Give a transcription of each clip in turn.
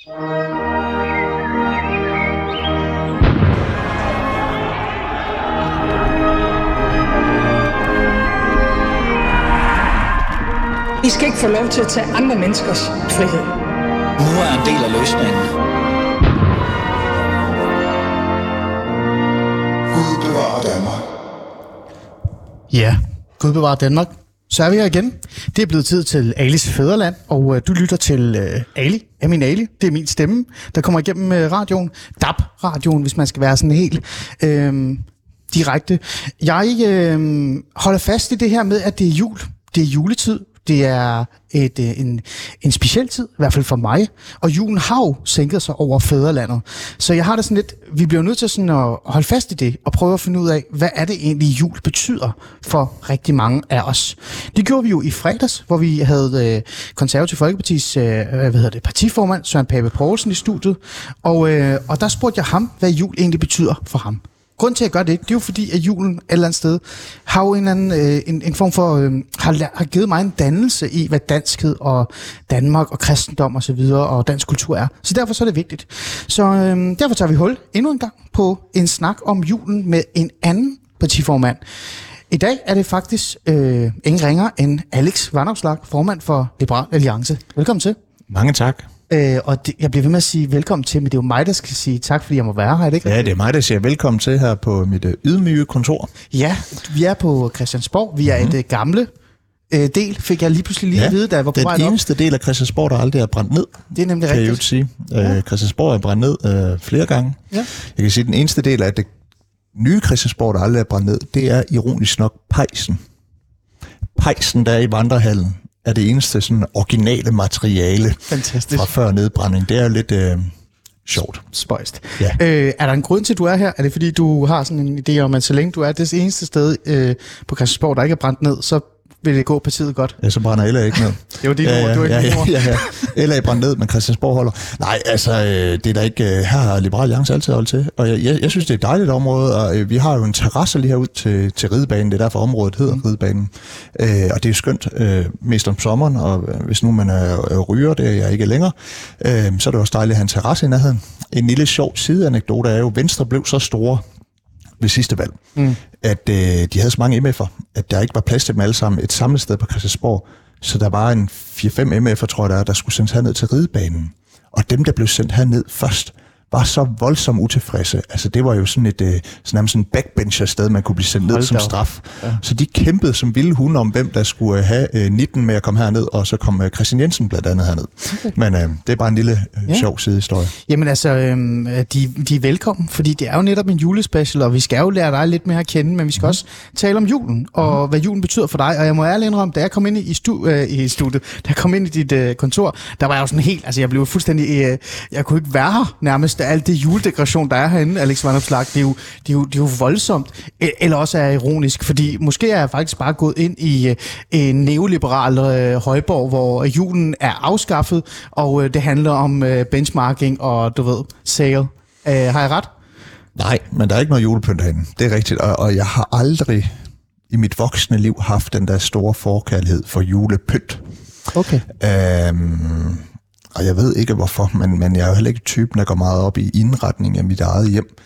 I skal ikke få lov til at tage andre menneskers frihed. Nu er en del af løsningen. Gud bevarer Danmark. Ja, Gud bevarer Danmark. Så er vi her igen. Det er blevet tid til Alis Fæderland, og øh, du lytter til øh, Ali, min Ali. Det er min stemme, der kommer igennem øh, radioen. DAB-radioen, hvis man skal være sådan helt øh, direkte. Jeg øh, holder fast i det her med, at det er jul. Det er juletid. Det er et, øh, en, en speciel tid, i hvert fald for mig. Og julen har jo sænket sig over fædrelandet. Så jeg har det sådan lidt, vi bliver nødt til sådan at holde fast i det, og prøve at finde ud af, hvad er det egentlig jul betyder for rigtig mange af os. Det gjorde vi jo i fredags, hvor vi havde øh, konservativ Folkepartis øh, hvad hedder det, partiformand, Søren Pape Poulsen i studiet. Og, øh, og der spurgte jeg ham, hvad jul egentlig betyder for ham grund til, at jeg gør det, det er jo fordi, at julen et eller andet sted har jo en, anden, øh, en, en form for, øh, har, har givet mig en dannelse i, hvad danskhed og Danmark og kristendom og så videre og dansk kultur er. Så derfor så er det vigtigt. Så øh, derfor tager vi hul endnu en gang på en snak om julen med en anden partiformand. I dag er det faktisk øh, ingen ringer end Alex Vandopslag, formand for Liberal Alliance. Velkommen til. Mange tak. Øh, og det, jeg bliver ved med at sige velkommen til, men det er jo mig, der skal sige tak, fordi jeg må være her, er det ikke? Ja, det er mig, der siger velkommen til her på mit øh, ydmyge kontor. Ja, vi er på Christiansborg. Vi er mm-hmm. et uh, gamle uh, del, fik jeg lige pludselig lige ja, at vide, da jeg var på vej Den op. eneste del af Christiansborg, der aldrig er brændt ned, Det er nemlig kan jeg jo rigtigt. sige. Ja. Øh, Christiansborg er brændt ned øh, flere gange. Ja. Jeg kan sige, at den eneste del af det nye Christiansborg, der aldrig er brændt ned, det er ironisk nok pejsen. Pejsen, der er i vandrehallen, er det eneste sådan originale materiale Fantastisk. fra før nedbrænding. Det er jo lidt øh, sjovt. Spøjst. Ja. Øh, er der en grund til, at du er her? Er det fordi, du har sådan en idé om, at så længe du er det eneste sted øh, på Christiansborg, der ikke er brændt ned, så vil det gå partiet godt? Ja, så brænder LA ikke ned. Det var dine ja, ord, var ikke ja, ja, ja, ja. LA brænder ned, men Christiansborg holder. Nej, altså, øh, det er der ikke... øh, Her har Liberal Alliance altid holdt til. Og jeg, jeg, jeg synes, det er et dejligt område, og øh, vi har jo en terrasse lige herud til, til ridebanen. Det er derfor området hedder mm. ridebanen. Øh, og det er skønt, øh, mest om sommeren, og hvis nu man er, er ryger, det er jeg ikke længere, øh, så er det også dejligt at have en terrasse i nærheden. En lille sjov sideanekdote er jo, Venstre blev så store ved sidste valg, mm. at øh, de havde så mange MF'er, at der ikke var plads til dem alle sammen et samlet sted på Christiansborg. Så der var en 4-5 MF'er, tror jeg, der, der skulle sendes herned til ridebanen. Og dem, der blev sendt herned først, var så voldsomt utilfredse. Altså, det var jo sådan et øh, sådan sådan backbencher sted, man kunne blive sendt ned Hold som straf. Ja. Så de kæmpede som vilde hunde om, hvem der skulle øh, have øh, 19 med at komme herned, og så kom øh, Christian Jensen blandt andet herned. Okay. Men øh, det er bare en lille øh, Ja. sjov sidehistorie. Jamen altså, øhm, de, de er velkommen, fordi det er jo netop en julespecial, og vi skal jo lære dig lidt mere at kende, men vi skal mm. også tale om julen, og hvad julen betyder for dig. Og jeg må ærligt indrømme, da jeg kom ind i, stu, øh, i studiet, da jeg kom ind i dit øh, kontor, der var jeg jo sådan helt, altså jeg blev fuldstændig, øh, jeg kunne ikke være her nærmest, alt det juledekoration, der er herinde, Alex Van Opslag, det er jo, det er jo, det er jo voldsomt, E- eller også er ironisk, fordi måske er jeg faktisk bare gået ind i øh, en neoliberal øh, højborg, hvor julen er afskaffet, og øh, det handler om øh, benchmarking og, du ved, sale. Øh, har jeg ret? Nej, men der er ikke noget julepynt herinde. Det er rigtigt, og, og jeg har aldrig i mit voksne liv haft den der store forkærlighed for julepynt. Okay. Øhm, og jeg ved ikke hvorfor, men, men jeg er jo heller ikke typen, der går meget op i indretning af mit eget hjem.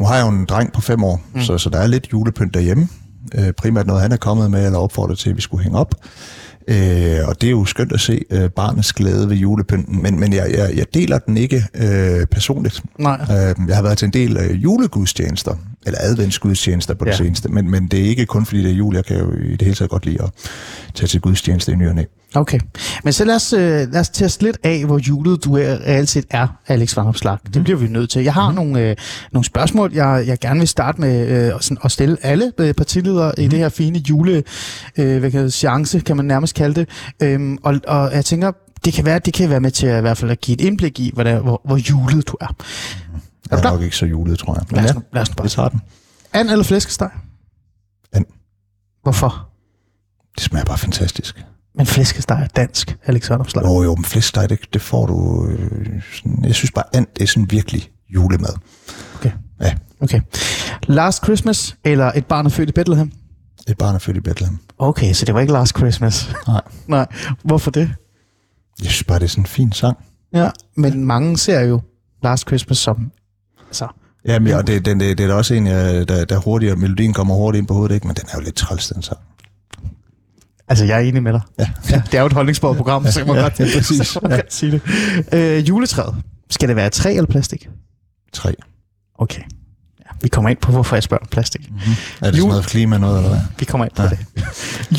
Nu har jeg jo en dreng på fem år, mm. så, så der er lidt julepynt derhjemme. Øh, primært noget, han er kommet med eller opfordret til, at vi skulle hænge op. Øh, og det er jo skønt at se øh, barnets glæde ved julepynten, men, men jeg, jeg, jeg deler den ikke øh, personligt. Nej. Øh, jeg har været til en del øh, julegudstjenester, eller adventsgudstjenester på det Ja. seneste, men, men det er ikke kun fordi det er jul, jeg kan jo i det hele taget godt lide at tage til gudstjeneste i ny og næ. Okay. Men så lad os, øh, lad os teste lidt af, hvor julet du er, reelt set er, Alex Van Opslag. Mm. Det bliver vi nødt til. Jeg har mm. nogle, øh, nogle spørgsmål, jeg, jeg gerne vil starte med øh, sådan- at stille alle øh, partiledere mm. i det her fine jule øh, hvad kan chance, kan man nærmest kalde det. Øhm, og, og jeg tænker, det kan være, det kan være med til at, i hvert fald at give et indblik i, hvordan, hvor, hvor julet du er. Er du er klar? nok ikke så julet, tror jeg. Men Lad os, ja, nu- lad os nu bare. vi tager den. And eller flæskesteg? And. Hvorfor? Det smager bare fantastisk. Men flæskesteg er dansk, Alex Van Opslag. Jo, jo, men flæskesteg, det, det får du... Øh, sådan, jeg synes bare, and, det er sådan virkelig julemad. Okay. Ja, Okay. Last Christmas eller Et barn er født i Bethlehem? et barn er født i Bethlehem. Okay, så det var ikke Last Christmas. Nej. Nej, hvorfor det? Jeg synes bare, det er sådan en fin sang. Ja, men mange ser jo Last Christmas som... Altså, ja, og det, den, det, det er da også en, der, der hurtigere, melodien kommer hurtigt ind på hovedet, ikke? men den er jo lidt træls, den sang. altså, jeg er enig med dig. Ja. Ja, det er jo et holdningsbordet program, så kan man Ja, godt, ja, præcis. så man godt sige det. Øh, juletræet. Skal det være træ eller plastik? Tre. Okay. Ja, vi kommer ind på, hvorfor jeg spørger om plastik. Er det sådan Jul- noget klima noget, eller hvad? Vi kommer ind på Ja. det.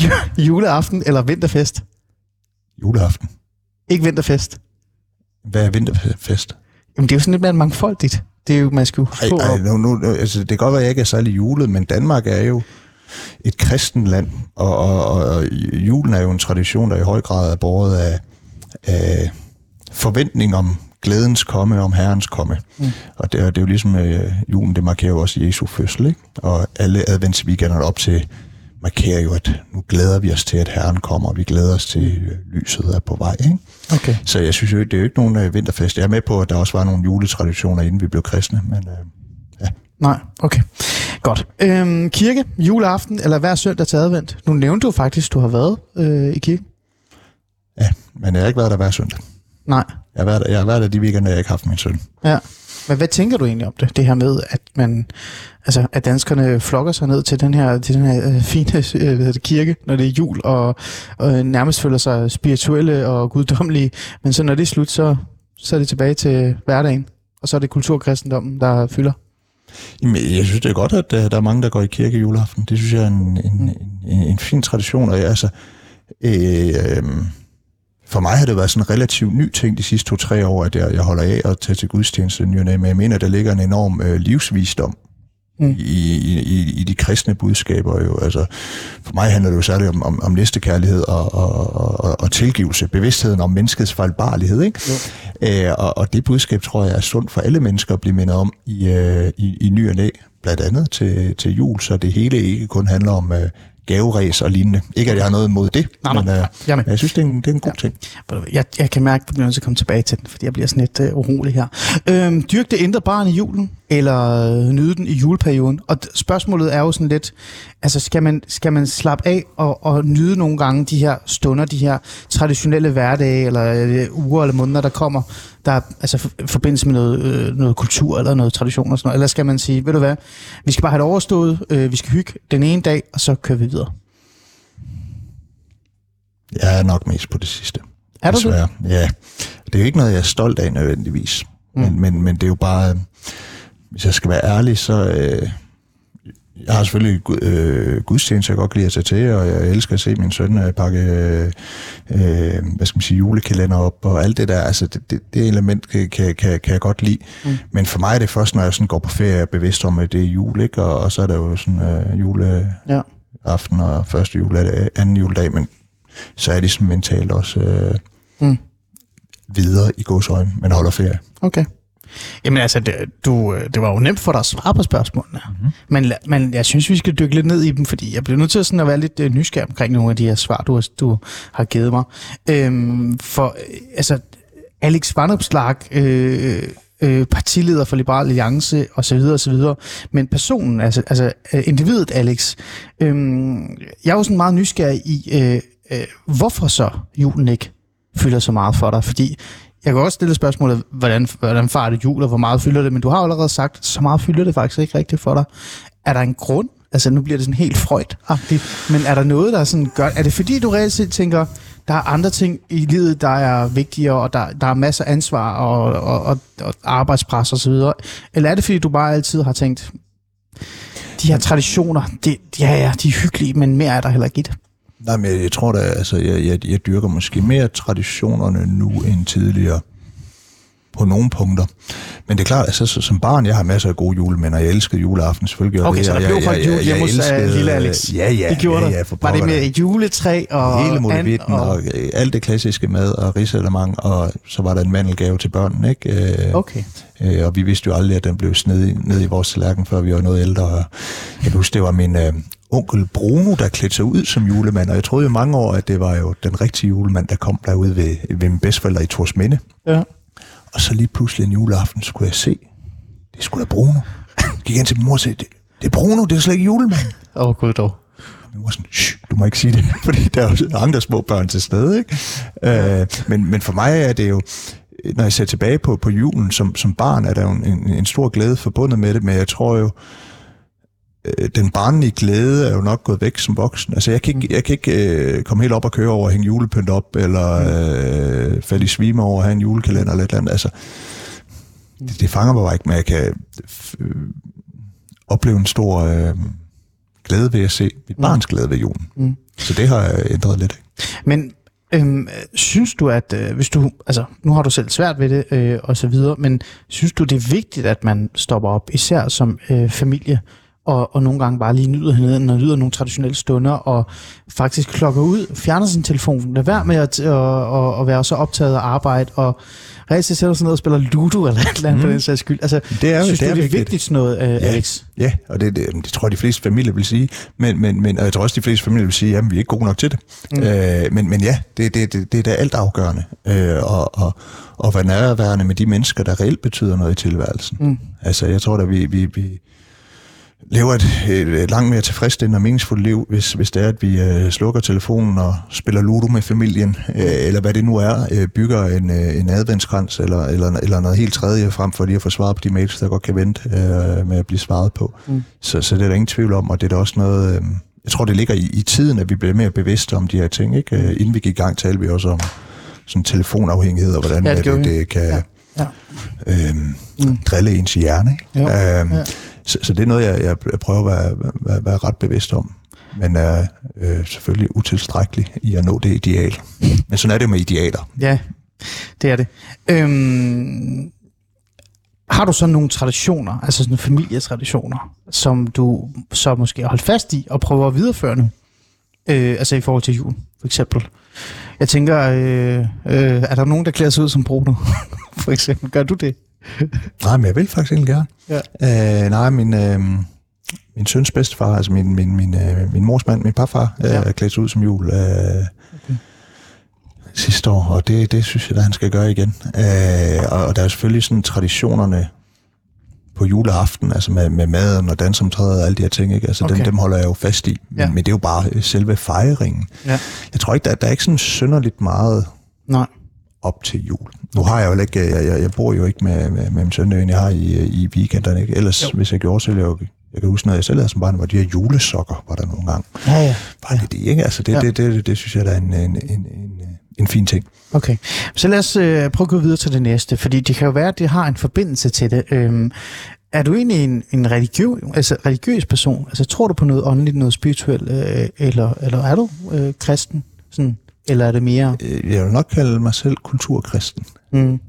Ju- Juleaften eller vinterfest? Juleaften. Ikke vinterfest. Hvad er vinterfest? Jamen, det er jo sådan lidt mere mangfoldigt. Det er jo, man skal jo Ej, ej, nu, nu, altså, det kan godt være, at jeg ikke er særlig julet, men Danmark er jo et kristen land, og, og, og julen er jo en tradition, der i høj grad er båret af, af forventning om glædens komme, om herrens komme. Mm. Og det, er- det er jo ligesom, øh, julen, det markerer jo også Jesu fødsel, ikke? Og alle adventsweekenderne op til markerer jo, at nu glæder vi os til, at herren kommer, og vi glæder os til, øh, lyset er på vej, ikke? Okay. Så jeg synes jo, det er jo ikke nogen øh, vinterfest. Jeg er med på, at der også var nogle juletraditioner, inden vi blev kristne, men øh, Nej, okay. Godt. Øhm, kirke, juleaften eller hver søndag til advent? Nu nævnte du faktisk, du har været øh, i kirke. ja, men jeg har ikke været der hver søndag. Nej. Jeg har været der, jeg har været der de weekender, jeg ikke har haft min søn. Ja. Men hvad tænker du egentlig om det? Det her med, at man, altså, at danskerne flokker sig ned til den her, til den her øh, fine øh, det, kirke, når det er jul, og, og nærmest føler sig spirituelle og guddommelige. Men så når det er slut, så, så er det tilbage til hverdagen. Og så er det kulturkristendommen, der fylder. Jamen, jeg synes, det er godt, at øh, der er mange, der går i kirke juleaften. Det synes jeg er en, en, en, en fin tradition. Og jeg, altså, øh, øh, for mig har det været sådan en relativt ny ting de sidste to-tre år, at jeg, jeg holder af at tage til gudstjeneste ny men jeg mener, der ligger en enorm øh, livsvisdom Mm. i, i, i, de kristne budskaber. Jo. Altså, for mig handler det jo særligt om, om, om næstekærlighed og, og, og, og tilgivelse, bevidstheden om menneskets fejlbarlighed. Ikke? Æ, og, og det budskab tror jeg er sundt for alle mennesker at blive mindet om i, øh, i, i ny og næ, blandt andet til, til jul, så det hele ikke kun handler om øh, gaveræs og lignende. Ikke at jeg har noget imod det, Nej, nej, men øh, jeg er med. jeg synes, det er en, det er en god ting. Du hvad, Jeg, jeg kan mærke, at jeg bliver nødt til at komme tilbage til den, fordi jeg bliver sådan lidt øh, urolig her. Øhm, dyrk det indre barn i julen, eller øh, nyde den i juleperioden? Og spørgsmålet er jo sådan lidt, altså skal man, skal man slappe af og, og nyde nogle gange de her stunder, de her traditionelle hverdage, eller øh, uger eller måneder, der kommer, der er altså for, i forbindelse med noget, øh, noget kultur eller noget tradition og sådan noget? Eller skal man sige, ved du hvad, vi skal bare have det overstået, øh, vi skal hygge den ene dag, og så kører vi videre? Jeg er nok mest på det sidste. Er du det? Ja. Det er jo ikke noget, jeg er stolt af nødvendigvis. Mm. Men, men, men det er jo bare, øh, hvis jeg skal være ærlig, så... Øh, jeg har selvfølgelig øh, gudstjeneste, jeg godt kan lide at tage til, og jeg elsker at se min søn øh, pakke øh, øh, hvad skal man sige, julekalender op, og alt det der, altså det, det, det element kan, kan, kan, kan jeg godt lide. Mm. Men for mig er det først, når jeg sådan går på ferie, er bevidst om, at det er jul, ikke? Og, og så er der jo sådan øh, jule, Ja. og første juledag, anden juledag, men så er de sådan mentalt også øh, Mm. videre i godsøjne, men holder ferie. Okay. Jamen altså, det, du, øh, det var jo nemt for dig at svare på spørgsmålene. Mm-hmm. Men, men jeg synes, vi skal dykke lidt ned i dem, fordi jeg bliver nødt til sådan at være lidt øh, nysgerrig omkring nogle af de her svar, du har, du har givet mig. Øhm, for øh, altså, Alex Vanopslag, øh, øh, partileder for Liberal Alliance osv. osv. Men personen, altså, altså individet Alex, øh, jeg er jo sådan meget nysgerrig i, øh, øh, hvorfor så julen ikke fylder så meget for dig? Fordi jeg kan også stille spørgsmålet, hvordan, hvordan farer det jul, og hvor meget fylder det? Men du har allerede sagt, så meget fylder det faktisk ikke rigtigt for dig. Er der en grund? Altså nu bliver det sådan helt frøjt men er der noget, der sådan gør... Er det fordi, du reelt set tænker, der er andre ting i livet, der er vigtigere, og der, der er masser af ansvar og, og, og, og arbejdspres osv.? Eller er det fordi, du bare altid har tænkt, de her traditioner, det, ja, ja, de er hyggelige, men mere er der heller ikke i det? Nej, men jeg, tror da, altså, jeg, jeg, jeg dyrker måske mere traditionerne nu end tidligere på nogle punkter. Men det er klart, altså, så, som barn, jeg har masser af gode juleminder. Jeg elskede juleaften selvfølgelig. og Okay, det, så der jeg, blev faktisk jul hjemme hos øh, elskede- lille Alex. Ja, ja. det gjorde ja, ja, for Var det med juletræ og Hele molevitten og, og øh, alt det klassiske mad og risalemang, og så var der en mandelgave til børnene, ikke? Øh, Okay. Øh, og vi vidste jo aldrig, at den blev sned i, ned i vores tallerken, før vi var noget ældre. Og jeg kan huske, det var min øh, onkel Bruno, der klædte sig ud som julemand, og jeg troede jo mange år, at det var jo den rigtige julemand, der kom derude ved, ved min bedstforældre i Torsminde. Ja. Og så lige pludselig en juleaften, så kunne jeg se, det skulle da Bruno. Jeg gik ind til min mor og sagde, det, det er Bruno, det er slet ikke julemand. Åh, oh, gud dog. Og min mor sådan, du må ikke sige det, fordi der er jo andre små børn til stede. Ikke? Øh, men, men for mig er det jo, når jeg ser tilbage på, på julen som, som barn, er der jo en, en, stor glæde forbundet med det, men jeg tror jo, den barnlige glæde er jo nok gået væk som voksen. Altså, jeg kan ikke, jeg kan ikke øh, komme helt op og køre over at hænge julepynt op, eller øh, falde i svime over at have en julekalender eller et eller andet. Altså, det, det fanger mig bare ikke, men jeg kan øh, opleve en stor øh, glæde ved at se mit barns glæde ved julen. Mm. Så det har ændret lidt. Men øhm, synes du, at øh, hvis du, altså nu har du selv svært ved det øh, og så videre, men synes du, det er vigtigt, at man stopper op, især som øh, familie, og, og nogle gange bare lige nyder hinanden og nyder nogle traditionelle stunder, og faktisk klokker ud, fjerner sin telefon, lad være med at, og, og, og være så optaget af arbejde, og reelt sætter sig ned og spiller Ludo eller et eller andet mm. for den sags skyld. Altså, Det er synes det du, er det er vigtigt. sådan noget, øh, Ja. Alex? Ja, og det, det, det tror jeg, de fleste familier vil sige. Men, men, men, og jeg tror også, de fleste familier vil sige, at vi er ikke gode nok til det. Mm. Øh, men, men ja, det, det, det, det er da alt afgørende. Øh, og, og, og være nærværende med de mennesker, der reelt betyder noget i tilværelsen. Mm. Altså, jeg tror da, vi, vi, vi lever et, et, et langt mere tilfredsstillende og meningsfuldt liv, hvis, hvis det er, at vi øh, slukker telefonen og spiller Ludo med familien, øh, eller hvad det nu er, øh, bygger en, øh, en adventskrans eller, eller, eller noget helt tredje, frem for lige at få svaret på de mails, der godt kan vente øh, med at blive svaret på. Mm. Så, så det er der ingen tvivl om, og det er da også noget... Øh, jeg tror, det ligger i, i tiden, at vi bliver mere bevidste om de her ting. Ikke? Øh, Inden vi gik i gang, talte vi også om sådan telefonafhængighed, og hvordan Ja, det det, det, kan Ja. Ja. øhm, mm. drille ens hjerne. Ikke? Jo, Øhm, ja så, så det er noget, jeg, jeg prøver at være, være, være ret bevidst om. Men er øh, selvfølgelig utilstrækkelig i at nå det ideal. Men sådan er det med idealer. Ja, det er det. Øhm, har du så nogle traditioner, altså sådan familietraditioner, som du så måske har holdt fast i og prøver at videreføre nu? Øh, altså i forhold til jul, for eksempel. Jeg tænker, øh, øh, er der nogen, der klæder sig ud som Bruno? for eksempel, gør du det? Nej, men jeg vil faktisk egentlig gerne. Ja. Øh, nej, min, øh, min søns bedstefar, altså min, min, min, øh, min mors mand, min parfar, øh, Ja. klædt sig ud som jul øh, okay. sidste år, og det, det synes jeg, at han skal gøre igen. Øh, og, og der er selvfølgelig sådan traditionerne på juleaften, altså med, med maden og dansomtræet og alle de her ting, ikke? Altså okay. Dem, dem holder jeg jo fast i. Men, Ja. men det er jo bare selve fejringen. Ja. Jeg tror ikke, der, der er ikke sådan synderligt meget Nej. op til jul. Nu har jeg jo ikke, jeg, jeg, jeg bor jo ikke med, med, med min søn, jeg har i, i weekenderne. Ikke? Ellers, jo. hvis jeg gjorde, så ville jeg jo, jeg kan huske, når jeg selv havde som barn, var de her julesokker, var der nogle gange. Ja, ja. Bare det, det, ikke? Altså, det, Ja. det, det, det, det, synes jeg, der er en, en, en, en, en fin ting. Okay, så lad os øh, prøve at gå videre til det næste, fordi det kan jo være, at det har en forbindelse til det. Øhm, er du egentlig en, en religiøs, altså religiøs person? Altså tror du på noget åndeligt, noget spirituelt, øh, eller, eller er du øh, kristen? Sådan, eller er det mere... Øh, Jeg vil nok kalde mig selv kulturkristen. Mm,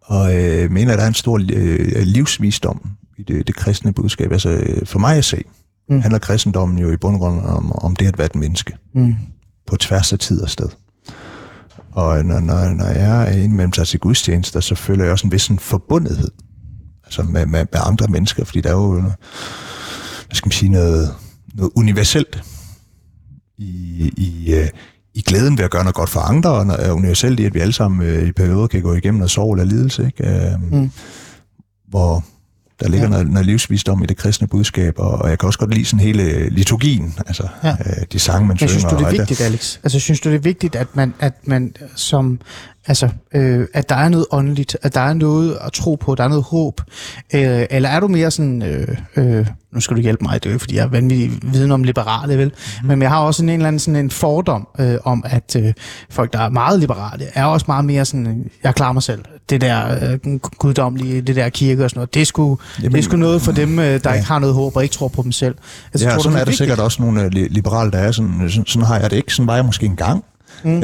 Og øh, mener, at der er en stor øh, livsvisdom i det, det kristne budskab. Altså, for mig at se, Mm. handler kristendommen jo i bund og grund om, om det at være et menneske. mm, på tværs af tid og sted. Og når, når, når jeg er indimellem sig til gudstjenester, så føler jeg også en vis sådan forbundethed altså med, med, med andre mennesker, fordi der er jo hvad skal man sige, noget, noget universelt i, i, øh, i glæden ved at gøre noget godt for andre, og er universelt i, at vi alle sammen øh, i perioder kan gå igennem noget sorg eller lidelse, ikke? Øh, Mm. hvor der ligger Ja. noget, noget livsvisdom i det kristne budskab, og, og jeg kan også godt lide sådan hele liturgien, altså Ja. øh, de sange, man Men synger. synes du, det er vigtigt, Alex? Altså, synes du, det er vigtigt, at man, at man som, altså, øh, at der er noget åndeligt, at der er noget at tro på, der er noget håb? Øh, eller er du mere sådan, øh, øh, nu skal du hjælpe mig, det er jo fordi jeg er vanvittig viden om liberale, vel? Mm. Men jeg har også en, en eller anden sådan en fordom øh, om, at øh, folk, der er meget liberale, er også meget mere sådan, øh, jeg klarer mig selv. Det der øh, guddommelige, det der kirke og sådan noget, det er sgu, Jamen, det er sgu noget for dem, øh, der ja. ikke har noget håb og ikke tror på dem selv. Altså, ja, tror du, sådan det er der sikkert også nogle øh, li- liberale, der er sådan, sådan, sådan har jeg det ikke. Sådan var jeg måske engang. Mm. Øh,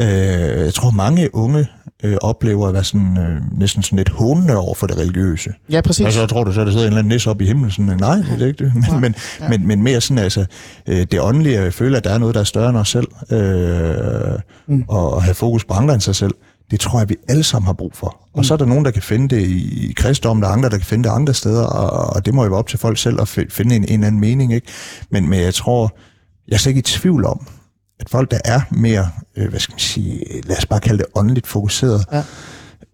jeg tror, mange unge øh, oplever at være sådan, øh, næsten sådan lidt hånende over for det religiøse. Ja, præcis. Altså, jeg tror du så, der sidder en eller anden næse op i himlen, sådan, nej, det er ikke det. Men, men, ja. men, men mere sådan, altså, øh, det åndelige, jeg føler, at der er noget, der er større end os selv, øh, mm. og, og have fokus på andre end sig selv, det tror jeg, vi alle sammen har brug for. Og så er der nogen, der kan finde det i, kristendommen, der er andre, der kan finde det andre steder, og, og det må jo være op til folk selv at fi- finde en, en eller anden mening, ikke? Men, men jeg tror, jeg er slet ikke i tvivl om, at folk, der er mere, øh, hvad skal man sige, lad os bare kalde det åndeligt fokuseret, Ja.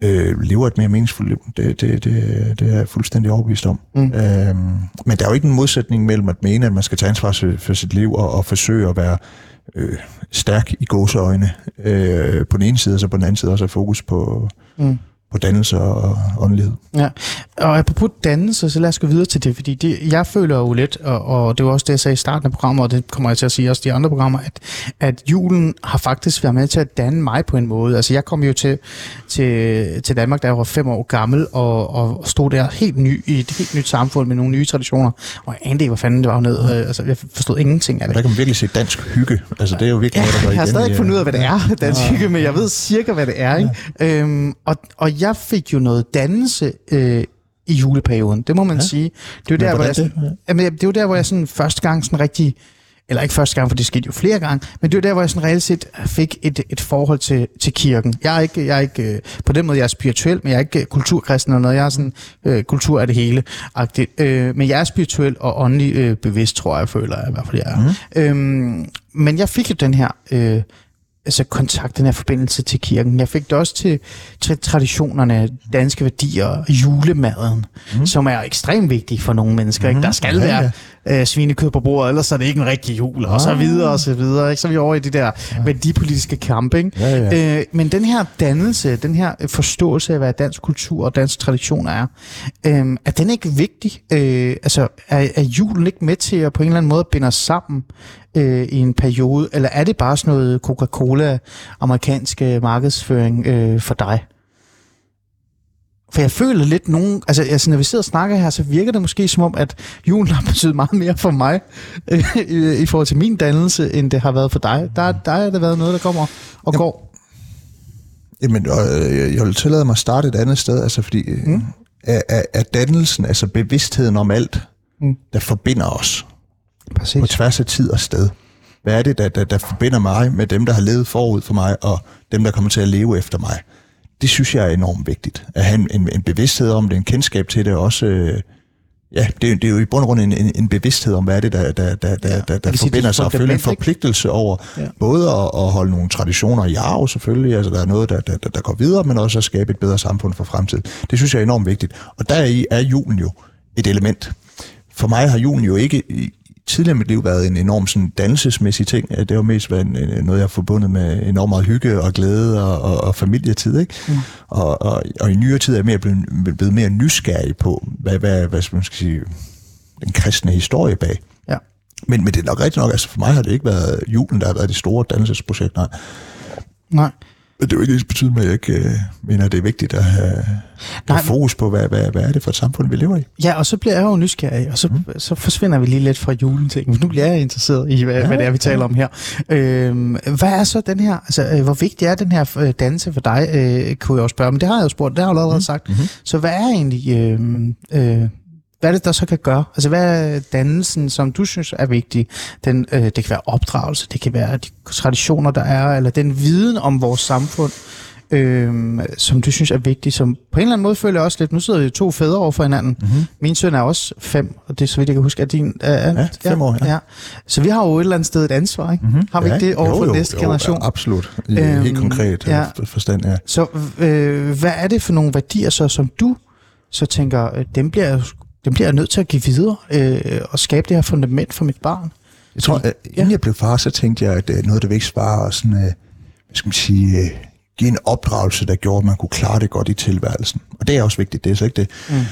øh, lever et mere meningsfuldt liv. Det, det, det, det er jeg fuldstændig overbevist om. Mm. Øhm, men der er jo ikke en modsætning mellem at mene, at man skal tage ansvar for, sit liv og, og forsøge at være øh, stærk i gåseøjne øh, på den ene side, og så på den anden side også have fokus på, Mm. På dannelse og åndelighed. Ja, og apropos dannelse, så lad os gå videre til det, fordi det, jeg føler jo lidt, og, og det var også det, jeg sagde i starten af programmet, og det kommer jeg til at sige også i de andre programmer, at, at julen har faktisk været med til at danne mig på en måde. Altså jeg kom jo til, til, til Danmark, da jeg var fem år gammel, og, og stod der helt ny i et helt nyt samfund med nogle nye traditioner, og jeg anede ikke, hvad fanden det var ned. Øh, altså jeg forstod ingenting af det. Der kan man virkelig se dansk hygge. Altså det er jo virkelig Ja, noget, der jeg har stadig ikke fundet ud af, hvad det er, Ja. dansk hygge, men jeg ved cirka, hvad det er. Ikke? Øhm, og, og jeg fik jo noget dannelse øh, i juleperioden, det må man ja. sige. Det er jo der, hvor jeg, sådan, jamen, det er jo der, hvor jeg sådan første gang sådan rigtig eller ikke første gang, for det skete jo flere gange, men det var der, hvor jeg sådan reelt set fik et, et forhold til, til kirken. Jeg er ikke, jeg er ikke øh, på den måde, jeg er spirituel, men jeg er ikke øh, kulturkristen eller noget. Jeg er sådan, øh, kultur er det hele. -agtigt. Øh, men jeg er spirituel og åndelig øh, bevidst, tror jeg, jeg føler jeg i hvert fald, jeg er. Mm. Øhm, men jeg fik jo den her... Øh, altså kontakt, den her forbindelse til kirken. Jeg fik det også til, til traditionerne, danske værdier, julemaden, mm. som er ekstremt vigtig for nogle mennesker. Ikke? Der skal Ja, være øh, svinekød på bordet, ellers er det ikke en rigtig jul, og så videre og så videre. Ikke? Så er vi over i de der værdipolitiske kampe. Ikke? Ja, ja. Øh, men den her dannelse, den her forståelse af, hvad dansk kultur og dansk tradition er, øh, er den ikke vigtig? Øh, altså, er, er julen ikke med til at på en eller anden måde binde os sammen øh, i en periode, eller er det bare sådan noget Coca-Cola, amerikanske markedsføring øh, for dig? For jeg føler lidt nogen, altså, altså når vi sidder og snakker her, så virker det måske som om, at julen har betydet meget mere for mig øh, i, i forhold til min dannelse, end det har været for dig. Der, der har det været noget, der kommer og går. Jamen, øh, jeg vil tillade mig at starte et andet sted, altså fordi mm. er, er, er dannelsen, altså bevidstheden om alt, mm. der forbinder os på Præcis. tværs af tid og sted. Hvad er det, der, der, der forbinder mig med dem, der har levet forud for mig, og dem, der kommer til at leve efter mig? Det synes jeg er enormt vigtigt. At have en, en, en bevidsthed om det, en kendskab til det, og også... Øh, ja, det, er- det er jo i bund og grund en, en, en bevidsthed om, hvad er det, der, der, der, der, der, der er forbinder sig, og føle en forpligtelse over Ja. både at, at holde nogle traditioner i arv selvfølgelig, altså der er noget, der, der, der, går videre, men også at skabe et bedre samfund for fremtiden. Det synes jeg er enormt vigtigt. Og der er julen jo et element. For mig har julen jo ikke tidligere i mit liv været en enorm sådan dannelsesmæssig ting. Det har mest været en- noget, jeg har forbundet med enormt meget hygge og glæde og, og, og familietid. Ikke? Mm. Og, og, og i nyere tid er jeg mere blevet, blevet mere nysgerrig på, hvad, hvad, hvad skal man skal sige, den kristne historie bag. Ja. Men, men det er nok rigtigt nok, altså for mig har det ikke været julen, der har været det store dannelsesprojekt, nej. Nej. Men det er jo ikke ens betydende med, at jeg ikke øh, mener, at det er vigtigt at have, Nej, have fokus på, hvad, hvad, hvad er det for et samfund, vi lever i. Ja, og så bliver jeg jo nysgerrig, og så, mm. så forsvinder vi lige lidt fra julen ting. Nu bliver jeg interesseret i, hvad, ja, hvad det er, vi taler om her. Øhm, hvad er så den her, altså øh, hvor vigtig er den her øh, dannelse for dig, øh, kunne jeg også spørge, men det har jeg jo spurgt, det har jeg jo allerede sagt. Mm-hmm. Så hvad er egentlig, øh, øh, hvad er det, der så kan gøre? Altså hvad er dannelsen, som du synes er vigtig? Den, øh, det kan være opdragelse, det kan være de traditioner, der er, eller den viden om vores samfund, øhm, som du synes er vigtig, som på en eller anden måde føler jeg også lidt, nu sidder vi to fædre over for hinanden. Mm-hmm. Min søn er også fem, og det er så vidt jeg kan huske, at din... Øh, ja, fem år, ja. ja. Så vi har jo et eller andet sted et ansvar, ikke? Mm-hmm. Har vi ikke det over for jo, næste jo, generation? Jo, absolut. I Øhm, helt konkret ja. ja. forstand, ja. Så øh, hvad er det for nogle værdier, så, som du så tænker, øh, dem bliver, jeg- dem bliver jeg nødt til at give videre øh, og skabe det her fundament for mit barn? Jeg tror, at inden jeg blev far, så tænkte jeg, at øh, noget af det vigtigste var at sådan, øh, hvad skal man sige, øh, give en opdragelse, der gjorde, at man kunne klare det godt i tilværelsen. Og det er også vigtigt, det er så ikke det. Mm.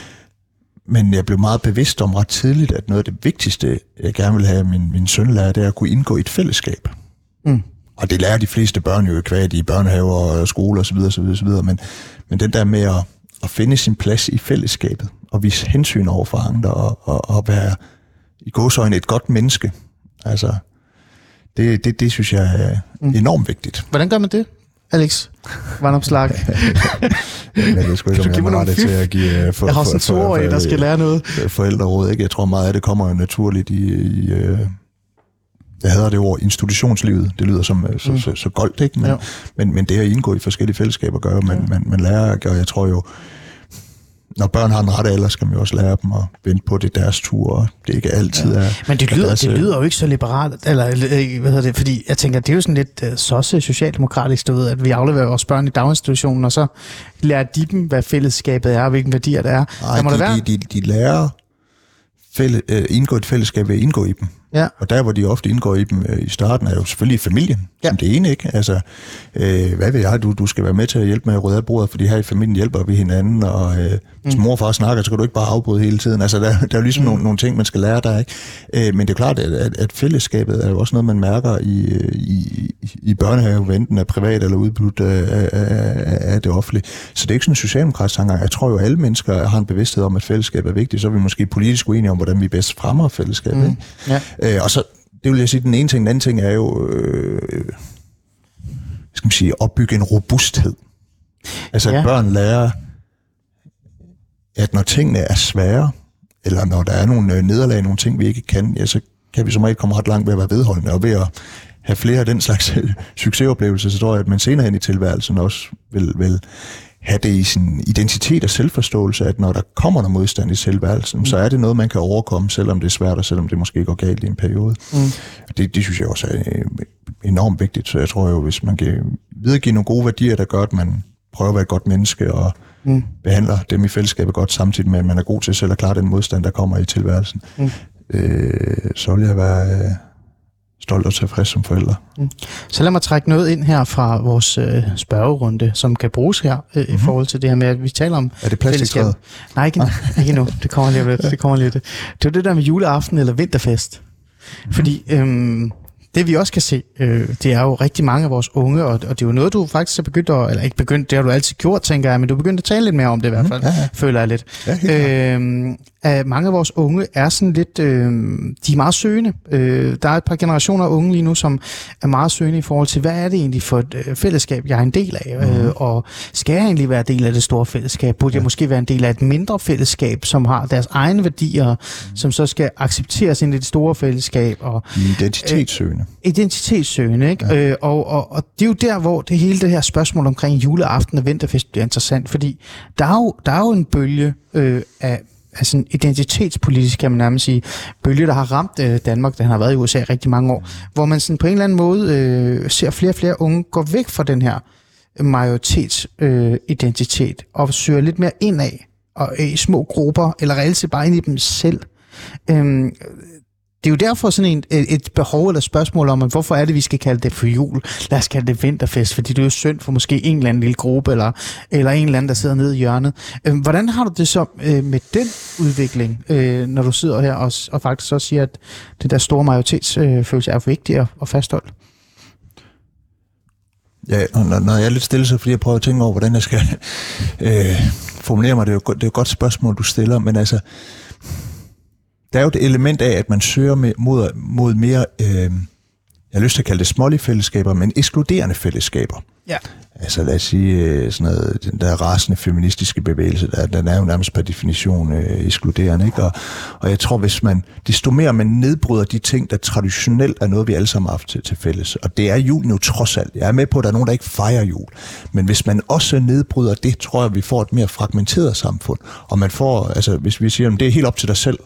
Men jeg blev meget bevidst om ret tidligt, at noget af det vigtigste, jeg gerne vil have min, min søn lære, det er at kunne indgå i et fællesskab. Mm. Og det lærer de fleste børn jo kvad i børnehaver og skole osv. osv., osv. Men, men den der med at, at finde sin plads i fællesskabet, og vise hensyn over for andre, og, og, og være i gåsøjne et godt menneske, altså, det, det, det synes jeg er enormt vigtigt. Hvordan gør man det, Alex? Vandopslag. Men jeg ved sgu ikke, om jeg rette fif? til at give uh, for, Jeg har sådan to år der skal lære noget. for, forældreråd. Ikke? Jeg tror meget af det kommer jo naturligt i, i uh, jeg hader det ord, institutionslivet. Det lyder som uh, så, så, så goldt, ikke? Men, Jo. men, men det at indgå i forskellige fællesskaber gør man, man, man lærer, og jeg tror jo, når børn har en rette alder, skal man jo også lære dem at vente på det er deres tur, og det ikke altid er... Men det er lyder, deres, det øh, lyder jo ikke så liberalt, eller øh, hvad hedder det, fordi jeg tænker, det er jo sådan lidt uh, sosse socialdemokratisk, du ved, at vi afleverer vores børn i daginstitutionen, og så lærer de dem, hvad fællesskabet er, og hvilke værdier det er. Nej, der må de, der være. de, de, de lærer fælle, øh, indgå et fællesskab ved at indgå i dem. Ja. Og der, hvor de ofte indgår i dem øh, i starten, er jo selvfølgelig familien, ja. som det ene, ikke? Altså, øh, hvad ved jeg, du, du skal være med til at hjælpe med at rydde af bordet, fordi her i familien hjælper vi hinanden, og øh, hvis mor og far snakker, så kan du ikke bare afbryde hele tiden. Altså, der, der er jo ligesom mm. nogle, nogle ting, man skal lære der, ikke? Øh, men det er klart, at, at, at fællesskabet er jo også noget, man mærker i, i, i børnehave, enten er privat eller udbudt af, af, af det offentlige. Så det er ikke sådan en socialdemokratisk tankegang. Jeg tror jo, at alle mennesker har en bevidsthed om, at fællesskab er vigtigt. Så er vi måske politisk uenige om, hvordan vi bedst fremmer fællesskabet. Mm. Ikke? Ja. Øh, og så, det vil jeg sige, den ene ting. Den anden ting er jo, øh, skal man sige, opbygge en robusthed. Altså, Ja. at børn lærer, at når tingene er svære, eller når der er nogle øh, nederlag, nogle ting, vi ikke kan, ja, så kan vi som regel komme ret langt ved at være vedholdende, og ved at have flere af den slags succesoplevelser, så tror jeg, at man senere hen i tilværelsen også vil, vil have det i sin identitet og selvforståelse, at når der kommer noget modstand i tilværelsen, mm. så er det noget, man kan overkomme, selvom det er svært, og selvom det måske går galt i en periode. Mm. Det, det synes jeg også er øh, enormt vigtigt, så jeg tror jo, hvis man kan videregive nogle gode værdier, der gør, at man prøver at være et godt menneske, og mm. behandler dem i fællesskabet godt, samtidig med, at man er god til selv at klare den modstand, der kommer i tilværelsen, mm. øh, så vil jeg være øh, stolt og tilfreds som forældre. Så lad mig trække noget ind her fra vores øh, spørgerunde, som kan bruges her øh, mm-hmm. i forhold til det her med, at vi taler om Er det plastiktræet? Nej, ikke, ikke nu. Det kommer lige lidt. Det kommer lige lidt. Det var det der med juleaften eller vinterfest. Fordi øhm, det vi også kan se, øh, det er jo rigtig mange af vores unge, og, og det er jo noget, du faktisk er begyndt at, eller ikke begyndt, det har du altid gjort, tænker jeg, men du er begyndt at tale lidt mere om det i hvert fald, ja, ja. føler jeg lidt. Ja, at mange af vores unge er sådan lidt, øh, de er meget søgende. Øh, der er et par generationer af unge lige nu, som er meget søgende i forhold til, hvad er det egentlig for et øh, fællesskab, jeg er en del af? Mhm. Mm. Øh, og skal jeg egentlig være en del af det store fællesskab? Burde jeg måske være en del af et mindre fællesskab, som har deres egne værdier, Mhm. som så skal accepteres ind i det store fællesskab? Og De identitetssøgende. identitetssøgende, ikke? Ja. Øh, og, og, og det er jo der, hvor det hele det her spørgsmål omkring juleaften og vinterfest bliver interessant, fordi der er jo, der er jo en bølge øh, af sådan identitetspolitisk, kan man nærmest sige, bølge, der har ramt øh, Danmark, den har været i USA i rigtig mange år, hvor man sådan på en eller anden måde øh, ser flere og flere unge gå væk fra den her majoritetsidentitet øh, identitet, og søger lidt mere indad, og øh, i små grupper, eller reelt set bare ind i dem selv. Øhm, det er jo derfor sådan en, et, et behov eller spørgsmål om, at hvorfor er det, vi skal kalde det for jul? Lad os kalde det vinterfest, fordi det er jo synd for måske en eller anden lille gruppe, eller, eller en eller anden, der sidder nede i hjørnet. Øhm, hvordan har du det så øh, med den udvikling, øh, når du sidder her og, og faktisk også siger, at det der store majoritetsfølelse øh, er vigtig at, fastholde? Ja, når, når jeg er lidt stille, så fordi jeg prøver at tænke over, hvordan jeg skal øh, formulere mig. Det er, jo, det er jo et godt spørgsmål, du stiller, men altså, der er jo et element af, at man søger med, mod, mod mere, øh, jeg har lyst til at kalde det smålige fællesskaber, men ekskluderende fællesskaber. Ja. Altså lad os sige, øh, sådan noget, den der rasende feministiske bevægelse, der, den er jo nærmest per definition øh, ekskluderende. Ikke? Og, og jeg tror, hvis man, desto mere man nedbryder de ting, der traditionelt er noget, vi alle sammen har haft til, til fælles, og det er julen jo trods alt. Jeg er med på, at der er nogen, der ikke fejrer jul. Men hvis man også nedbryder det, tror jeg, vi får et mere fragmenteret samfund. Og man får, altså hvis vi siger, at det er helt op til dig selv,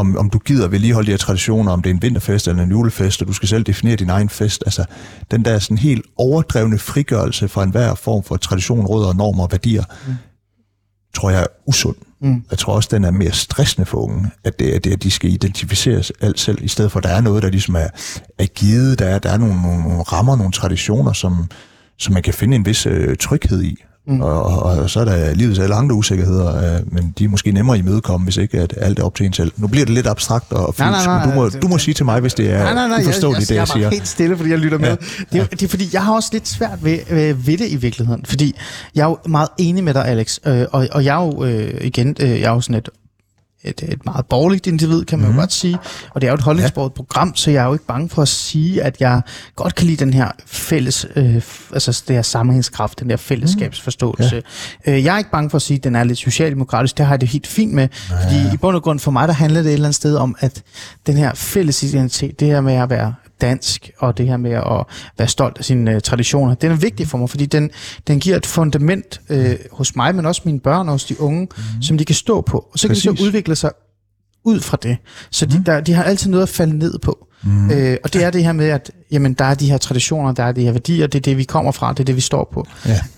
om, om du gider vedligeholde de her traditioner, om det er en vinterfest eller en julefest, og du skal selv definere din egen fest. Altså, den der sådan helt overdrevne frigørelse fra enhver form for tradition, rødder, normer og værdier, mm. tror jeg er usund. Mm. Jeg tror også, den er mere stressende for unge, at det er det, at de skal identificeres alt selv, i stedet for, at der er noget, der ligesom er, er givet, der er, der er nogle, nogle, nogle rammer, nogle traditioner, som, som man kan finde en vis øh, tryghed i. Mm. Og, og, og så er der livets alle andre usikkerheder, øh, men de er måske nemmere at imødekomme, hvis ikke at alt er op til en selv. Nu bliver det lidt abstrakt og fyldt, Nej, nej, nej, men du må, det- du må sige til mig, hvis det er Nej, nej, nej, uforståeligt, jeg, jeg, det jeg jeg er siger. bare helt stille, fordi jeg lytter med. Ja. Det, er, det er fordi, jeg har også lidt svært ved, ved, ved det i virkeligheden, fordi jeg er jo meget enig med dig, Alex, øh, og, og jeg er jo øh, igen, øh, jeg er jo sådan et et, et meget borgerligt individ, kan man mm. jo godt sige. Og det er jo et holdningsbordet ja. program, så jeg er jo ikke bange for at sige, at jeg godt kan lide den her fælles, øh, altså det her sammenhængskraft, den der fællesskabsforståelse. Mm. Ja. Øh, jeg er ikke bange for at sige, at den er lidt socialdemokratisk. Det har jeg det helt fint med. Ja. Fordi i bund og grund for mig, der handler det et eller andet sted om, at den her fælles identitet, det her med at være dansk, og det her med at være stolt af sine øh, traditioner, den er vigtig for mig, fordi den, den giver et fundament øh, hos mig, men også mine børn og hos de unge, mm. som de kan stå på. Og så kan de Præcis. så udvikle sig ud fra det. Så de, der, de har altid noget at falde ned på. Mm. Øh, og det er det her med, at jamen, der er de her traditioner, der er de her værdier, det er det, vi kommer fra, det er det, vi står på.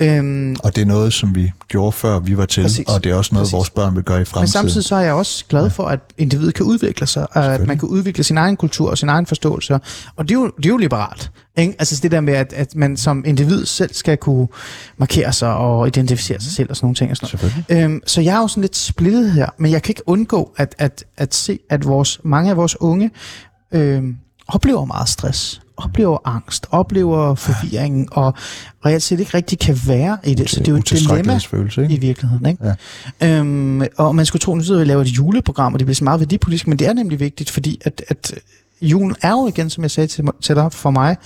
Ja. Øhm, og det er noget, som vi gjorde før vi var til, præcis, og det er også noget, præcis. vores børn vil gøre i fremtiden. Men samtidig så er jeg også glad for, at individet kan udvikle sig, og at man kan udvikle sin egen kultur og sin egen forståelse. Og det er jo, det er jo liberalt. Ikke? Altså det der med, at, at man som individ selv skal kunne markere sig og identificere sig selv og sådan nogle ting. Og sådan noget. Øhm, så jeg er jo sådan lidt splittet her, men jeg kan ikke undgå at, at, at se, at vores, mange af vores unge øhm, oplever meget stress, oplever angst, oplever forvirring, og reelt set ikke rigtig kan være i det. Så det er jo et dilemma ikke? i virkeligheden. Ikke? Ja. Øhm, og man skulle tro, at vi laver et juleprogram, og det bliver så meget værdipolitisk, men det er nemlig vigtigt, fordi at, at julen er jo igen, som jeg sagde til, til dig, for mig,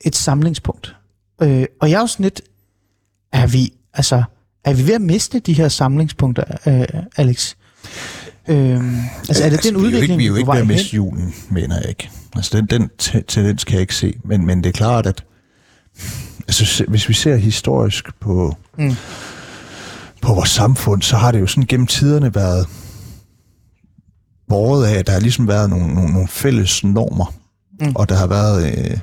et samlingspunkt. Øh, og jeg er jo sådan lidt, er vi, altså, er vi ved at miste de her samlingspunkter, øh, Alex? Øhm, altså, er det altså, den udvikling, vi jo ikke, vi er jo ikke ved at miste julen, mener jeg ikke. Altså, den, den tendens kan jeg ikke se. Men, men det er klart, at altså, hvis vi ser historisk på, mm. på vores samfund, så har det jo sådan gennem tiderne været båret af, at der har ligesom været nogle, nogle, nogle fælles normer, mm. og der har været... Øh,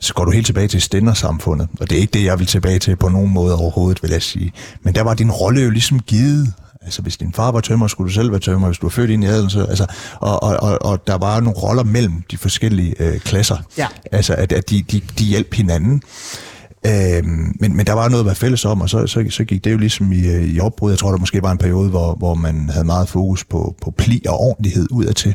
så går du helt tilbage til stændersamfundet, og det er ikke det, jeg vil tilbage til på nogen måde overhovedet, vil jeg sige. Men der var din rolle jo ligesom givet. Altså, hvis din far var tømmer, skulle du selv være tømmer. Hvis du var født ind i adelen, så... Altså, og, og, og, og der var nogle roller mellem de forskellige øh, klasser. Ja. Altså, at, at de, de, de hjalp hinanden. Øh, men, men der var noget at være fælles om, og så, så, så gik det jo ligesom i, øh, i opbrud. Jeg tror, der måske var en periode, hvor, hvor man havde meget fokus på, på pli og ordentlighed udadtil.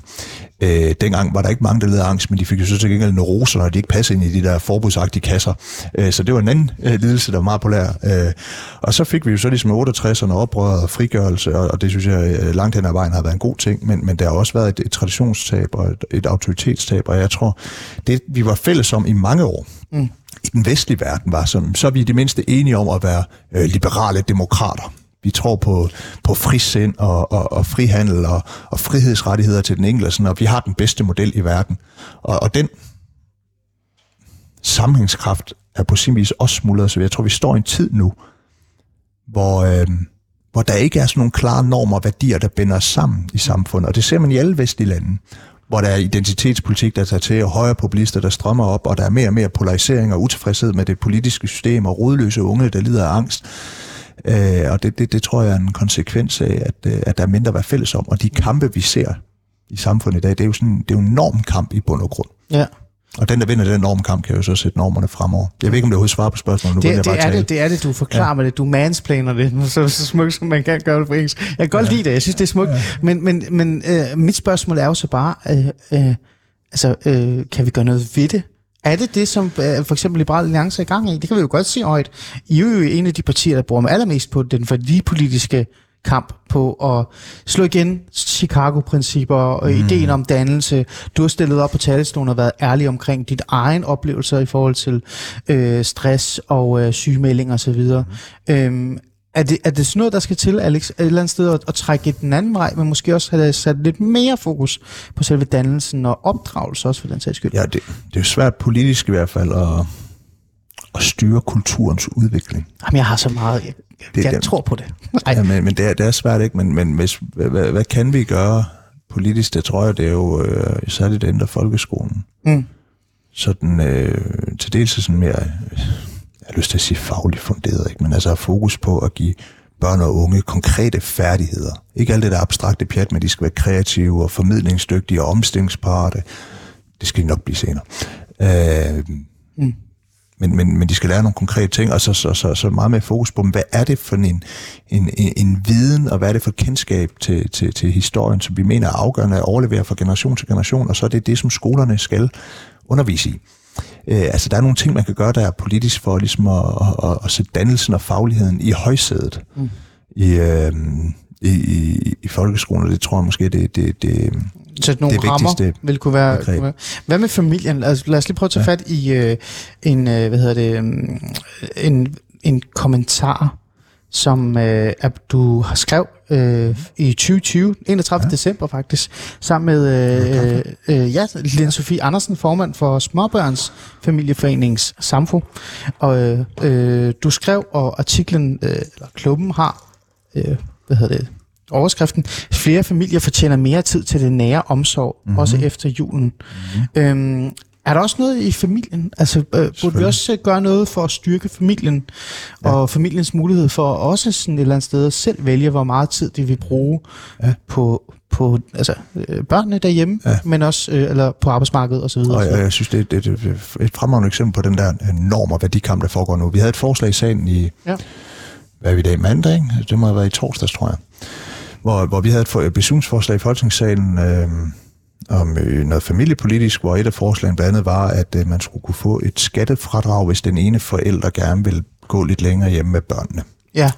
Øh, dengang var der ikke mange, der led angst, men de fik jo så til gengæld neuroser, når de ikke passede ind i de der forbudsagtige kasser. Øh, så det var en anden øh, lidelse, der var meget populær. Øh, og så fik vi jo så ligesom 68'erne oprøret og frigørelse, og, og det synes jeg øh, langt hen ad vejen har været en god ting, men, men der har også været et, et traditionstab og et, et autoritetstab, og jeg tror, det vi var fælles om i mange år, mm i den vestlige verden var, som, så er vi i det mindste enige om at være øh, liberale demokrater. Vi tror på, på frisind og, og, og frihandel og, og frihedsrettigheder til den enkelte, sådan, og vi har den bedste model i verden. Og, og den sammenhængskraft er på sin vis også smuldret, så jeg tror, vi står i en tid nu, hvor, øh, hvor der ikke er sådan nogle klare normer og værdier, der binder os sammen i samfundet. Og det ser man i alle vestlige lande hvor der er identitetspolitik, der tager til, og højre populister, der strømmer op, og der er mere og mere polarisering og utilfredshed med det politiske system, og rodløse unge, der lider af angst. Øh, og det, det, det tror jeg er en konsekvens af, at, øh, at der er mindre at være fælles om. Og de kampe, vi ser i samfundet i dag, det er jo, sådan, det er jo en enorm kamp i bund og grund. Ja. Og den, der vinder den normkamp, kan jo så sætte normerne fremover. Jeg ved ikke, om det overhovedet svarer på spørgsmålet. Nu det, det, bare er det, det er det, du forklarer ja. mig det. Du mansplaner det, så, så smukt, som man kan gøre det på engelsk. Jeg kan godt ja. lide det, jeg synes, det er smukt. Ja. Men, men, men øh, mit spørgsmål er jo så bare, øh, øh, altså, øh, kan vi gøre noget ved det? Er det det, som øh, for eksempel Liberale Alliance er i gang i? Det kan vi jo godt se højt. I er jo en af de partier, der bruger allermest på den værdipolitiske kamp på at slå igen Chicago-principper og mm. ideen om dannelse. Du har stillet op på talerstolen og været ærlig omkring dit egen oplevelser i forhold til øh, stress og øh, sygemelding og så videre. Mm. Øhm, er det, er det sådan noget, der skal til, Alex, et eller andet sted at, at trække den anden vej, men måske også have sat lidt mere fokus på selve dannelsen og opdragelse også for den sags skyld? Ja, det, det er jo svært politisk i hvert fald at, at styre kulturens udvikling. Jamen, jeg har så meget... Jeg, det, jeg det, tror på det. ja, men, men det, er, det er svært ikke, men, men hvis, hvad, hvad kan vi gøre politisk? Det tror jeg, det er jo øh, særligt ændre folkeskolen. Mm. Sådan øh, til dels sådan mere, jeg har lyst til at sige fagligt funderet, ikke? men altså fokus på at give børn og unge konkrete færdigheder. Ikke alt det der abstrakte pjat, men de skal være kreative og formidlingsdygtige og omstillingsparate. Det skal de nok blive senere. Øh, mm men, men, men de skal lære nogle konkrete ting, og så, så, så, så meget mere fokus på, hvad er det for en, en, en, en viden, og hvad er det for kendskab til, til, til historien, som vi mener er afgørende at overlevere fra generation til generation, og så er det det, som skolerne skal undervise i. Øh, altså, der er nogle ting, man kan gøre, der er politisk for ligesom at, at, at, at sætte dannelsen og fagligheden i højsædet mm. i, øh, i, i, i folkeskolen, og det tror jeg måske, det, det, det, sætte nogle det rammer vil kunne være, kunne være. Hvad med familien? Altså, lad os lige prøve at tage ja. fat i øh, en, øh, hvad hedder det, um, en, en kommentar, som øh, du har skrevet øh, i 2020, 31. Ja. december faktisk, sammen med øh, øh, ja, Lene Sofie Andersen, formand for Småbørns Familieforenings Samfo. Og øh, øh, du skrev, og artiklen, øh, eller klubben har, øh, hvad hedder det, overskriften. Flere familier fortjener mere tid til det nære omsorg, mm-hmm. også efter julen. Mm-hmm. Øhm, er der også noget i familien? Altså, øh, burde vi også øh, gøre noget for at styrke familien, ja. og familiens mulighed for også sådan et eller andet sted at selv vælge, hvor meget tid de vil bruge ja. på, på altså, øh, børnene derhjemme, ja. men også øh, eller på arbejdsmarkedet osv. Og jeg, jeg synes, det er et, et, et fremragende eksempel på den der norm og værdikamp, der foregår nu. Vi havde et forslag i sagen i, ja. hvad er vi i dag, mandag, ikke? det må have været i torsdags, tror jeg, hvor, hvor vi havde et beslutningsforslag i Folketingssalen, øh, om øh, noget familiepolitisk, hvor et af forslagene blandt andet var, at øh, man skulle kunne få et skattefradrag, hvis den ene forælder gerne vil gå lidt længere hjemme med børnene. Ja.